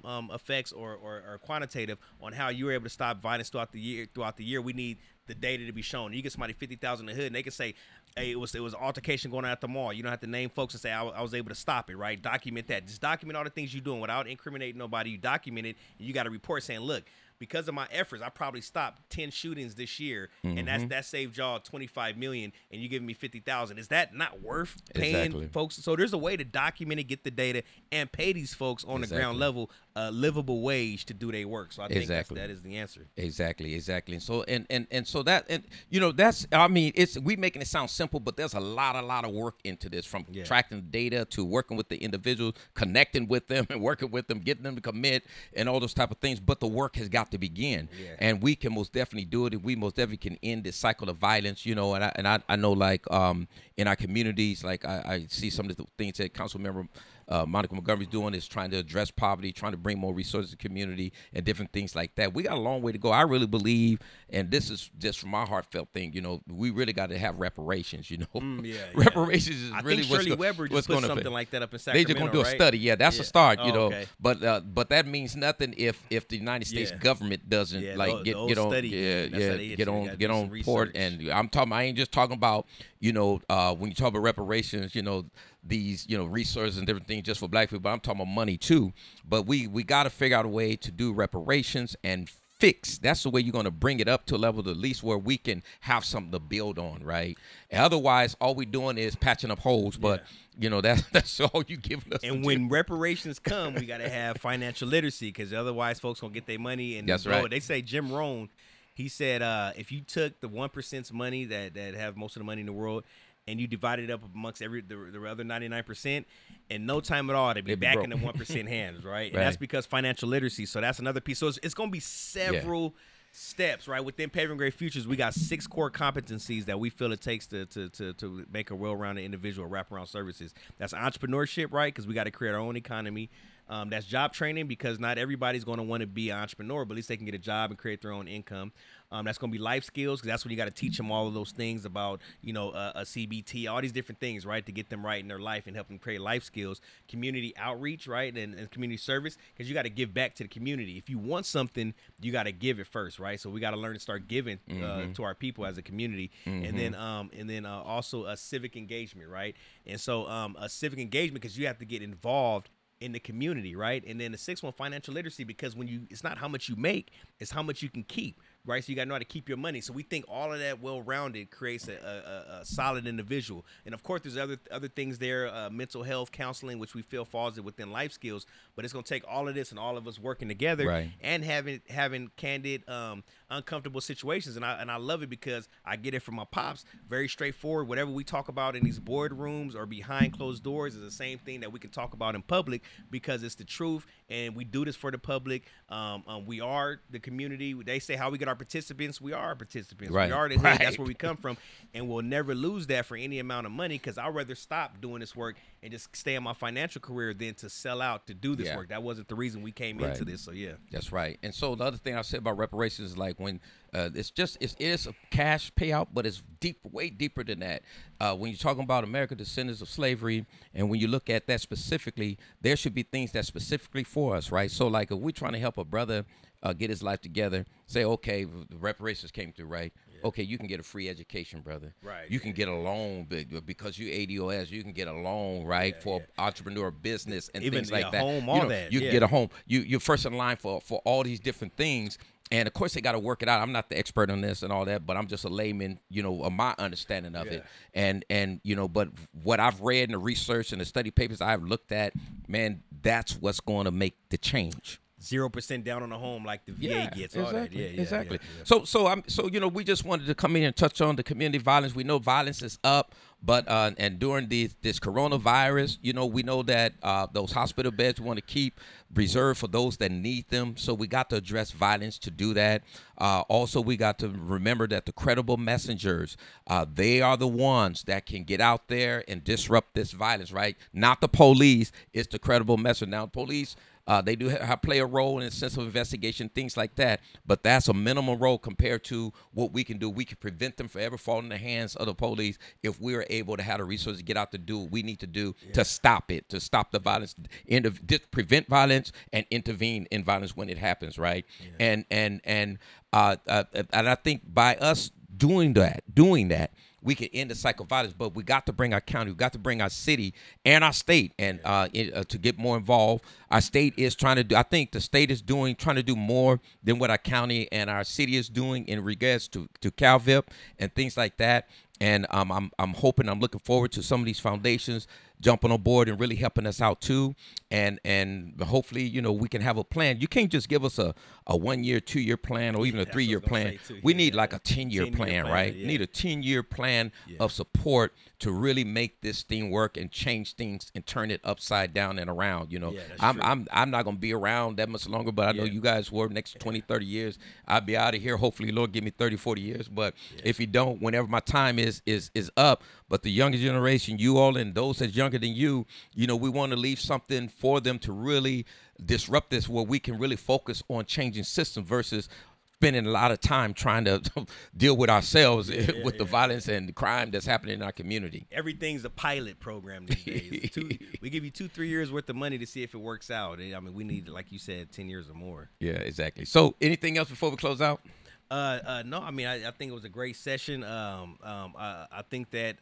um, um, effects or, or, or quantitative on how you were able to stop violence throughout the year. Throughout the year, we need the data to be shown. You get somebody fifty thousand in the hood, and they can say, "Hey, it was it was altercation going on at the mall." You don't have to name folks and say, I, "I was able to stop it." Right? Document that. Just document all the things you're doing without incriminating nobody. You document it, and you got a report saying, "Look." Because of my efforts, I probably stopped ten shootings this year, and Mm-hmm. that's that saved y'all twenty five million, and you giving me fifty thousand. Is that not worth paying Exactly. folks? So there's a way to document it, get the data, and pay these folks on the ground level a livable wage to do their work. So I think Exactly. that's, that is the answer. Exactly, exactly. And so and and and so that and you know that's I mean it's we making it sound simple, but there's a lot a lot of work into this from Yeah. tracking the data to working with the individuals, connecting with them (laughs) and working with them, getting them to commit and all those type of things. But the work has got to begin, Yeah. and we can most definitely do it. We most definitely can end this cycle of violence. You know, and I and I, I know like um in our communities, like I, I see some of the things that Council Member uh, Monica Montgomery's doing is trying to address poverty, trying to bring more resources to the community, and different things like that. We got a long way to go. I really believe, and this is just from my heartfelt thing. You know, we really got to have reparations. You know, Mm, yeah, (laughs) yeah. reparations is I really think what's Shirley Weber just put something like that up in Sacramento. they Sacramento. just gonna do a right? study. Yeah, that's Yeah. a start. You Oh, know, okay. but uh, but that means nothing if if the United States government doesn't like the- get the get on study, yeah yeah get get you. You on get on port. And I'm talking. I ain't just talking about you know uh, when you talk about reparations. You know these you know resources and different things just for black people. But I'm talking about money too. But we we got to figure out a way to do reparations and fix. That's the way you're going to bring it up to a level at least where we can have something to build on, right? Otherwise, all we're doing is patching up holes. But you know that's (laughs) that's all you giving us. And do. when reparations come, we got to have financial literacy because otherwise, folks gonna get their money and That's right. it. They say Jim Rohn, he said, uh, if you took the one percent's money that that have most of the money in the world. And you divide it up amongst every the, the other ninety nine percent, and no time at all, they'd be back broke. in the (laughs) one percent hands, right? And Right. that's because financial literacy. So that's another piece. So it's, it's going to be several steps, right? Within Paving Great Futures, we got six core competencies that we feel it takes to to to, to make a well-rounded individual wraparound services. That's entrepreneurship, right? Because we got to create our own economy. Um, that's job training because not everybody's going to want to be an entrepreneur, but at least they can get a job and create their own income. Um, that's going to be life skills because that's when you got to teach them all of those things about, you know, uh, a CBT, all these different things, right, to get them right in their life and help them create life skills. Community outreach, right, and, and community service because you got to give back to the community. If you want something, you got to give it first, right? So we got to learn to start giving uh, to our people as a community, and then um, and then uh, also a civic engagement, right? And so um, a civic engagement because you have to get involved in the community, right? And then the sixth one, financial literacy, because when you, it's not how much you make, it's how much you can keep, right? So you got to know how to keep your money. So we think all of that well-rounded creates a, a, a solid individual. And of course, there's other other things there, uh, mental health counseling, which we feel falls within life skills. But it's going to take all of this and all of us working together Right. and having having candid, um, uncomfortable situations. And I and I love it because I get it from my pops. Very straightforward. Whatever we talk about in these boardrooms or behind closed doors is the same thing that we can talk about in public because it's the truth, and we do this for the public. Um, um, we are the community. They say how we get our participants. We are our participants. Right. We are the hood. Right. That's where we come from, and we'll never lose that for any amount of money. Because I'd rather stop doing this work and just stay in my financial career than to sell out to do this Yeah. work. That wasn't the reason we came Right. into this. So yeah. That's right. And so the other thing I said about reparations is like when uh, it's just it's, it is a cash payout, but it's deep, way deeper than that. Uh, when you're talking about American descendants of slavery, and when you look at that specifically, there should be things that specifically for us, right? So like if we're trying to help a brother uh, get his life together, say okay, the reparations came through, right? Okay, you can get a free education, brother. Right, You can get a loan be- because you ADOS. You can get a loan, right, for entrepreneur business and Even, things like yeah, that. home, You all know, that, You can yeah. get a home. You you're first in line for for all these different things. And of course, they got to work it out. I'm not the expert on this and all that, but I'm just a layman, you know, of my understanding of it. And and you know, but what I've read and the research and the study papers I've looked at, man, that's what's going to make the change. Zero percent down on the home like the VA gets. All exactly. Yeah, yeah, exactly. yeah, yeah. So, so I'm, so you know, we just wanted to come in and touch on the community violence. We know violence is up, but uh, and during this this coronavirus, you know, we know that uh, those hospital beds we want to keep reserved for those that need them. So we got to address violence to do that. Uh, also, we got to remember that the credible messengers, uh, they are the ones that can get out there and disrupt this violence. Right? Not the police. It's the credible messenger. Now, police. Uh, they do ha- play a role in a sense of investigation, things like that. But that's a minimal role compared to what we can do. We can prevent them from ever falling in the hands of the police if we are able to have the resources to get out to do what we need to do to stop it, to stop the violence, end of, prevent violence, and intervene in violence when it happens. Right? And and and uh, uh, and I think by us doing that, doing that we can end the cycle of violence. But we got to bring our county, we got to bring our city and our state, and uh, in, uh, to get more involved. Our state is trying to do. I think the state is doing, trying to do more than what our county and our city is doing in regards to to CalVIP and things like that. And um, I'm I'm hoping, I'm looking forward to some of these foundations jumping on board and really helping us out too. And and hopefully, you know, we can have a plan. You can't just give us a, a one year, two year plan, or even a that's what I three year plan. We Yeah, need yeah, like a ten year plan, plan, right? yeah. Need a 10 year plan of support to really make this thing work and change things and turn it upside down and around you know Yeah, I'm, true. I'm i'm not going to be around that much longer but i know you guys were next 20 (laughs) 30 years i'll be out of here hopefully lord give me 30 40 years but if you don't whenever my time is is is up but the younger generation you all and those that's younger than you you know we want to leave something for them to really disrupt this where we can really focus on changing systems versus spending a lot of time trying to (laughs) deal with ourselves (laughs) with the violence and the crime that's happening in our community. Everything's a pilot program these (laughs) days. two, we give you two, three years worth of money to see if it works out. I mean, we need, like you said, ten years or more. Yeah, exactly. So, anything else before we close out? Uh, uh, no, I mean, I, I think it was a great session. Um, um, I, I think that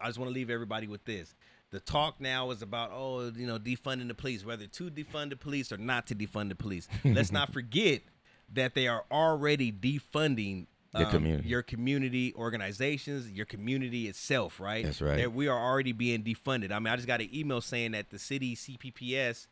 I just want to leave everybody with this. The talk now is about, oh, you know, defunding the police, whether to defund the police or not to defund the police. (laughs) Let's not forget that they are already defunding um, community. your community organizations, your community itself, right? That's right. That we are already being defunded. I mean, I just got an email saying that the city CPPS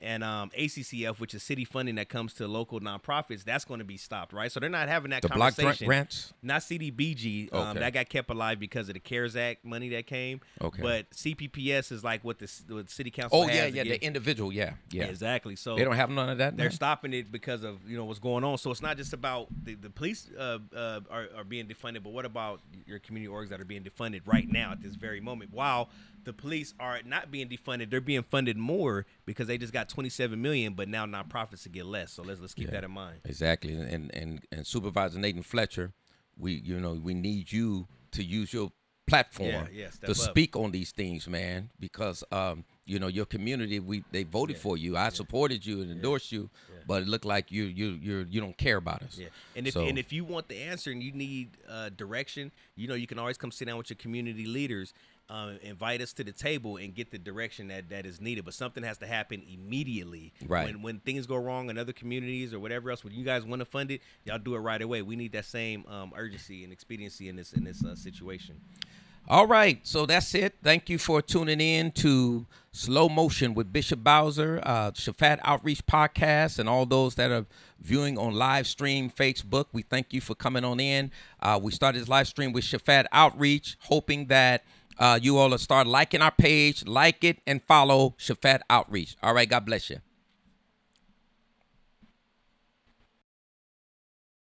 and um, ACCF, which is city funding that comes to local nonprofits, that's going to be stopped, right? So they're not having that The block conversation. grant- grants? Not CDBG. Um, Okay. That got kept alive because of the CARES Act money that came. Okay. But CPPS is like what the, what city council Oh yeah, yeah, the individual, yeah, yeah. Exactly. So They don't have none of that. they're now? stopping it because of you know what's going on. So it's not just about the, the police uh, uh, are, are being defunded, but what about your community orgs that are being defunded right now at this very moment? While the police are not being defunded, they're being funded more because they just got 27 million, but now nonprofits to get less. So let's let's keep Yeah. that in mind. Exactly, and and and Supervisor Nathan Fletcher, we you know we need you to use your platform Yeah, yeah, to up. speak on these things, man, because um you know your community we they voted Yeah. for you. I supported you and endorsed you, but it looked like you you you you don't care about us. Yeah, and if So- and if you want the answer and you need uh, direction, you know you can always come sit down with your community leaders, uh, invite us to the table, and get the direction that, that is needed. But something has to happen immediately. Right. When when things go wrong in other communities or whatever else, when you guys want to fund it, y'all do it right away. We need that same um, urgency and expediency in this in this uh, situation. All right, so that's it. Thank you for tuning in to Slow Motion with Bishop Bowser, uh, Shaphat Outreach Podcast, and all those that are viewing on live stream Facebook. We thank you for coming on in. Uh, we started this live stream with Shaphat Outreach, hoping that uh, you all will start liking our page, like it, and follow Shaphat Outreach. All right, God bless you.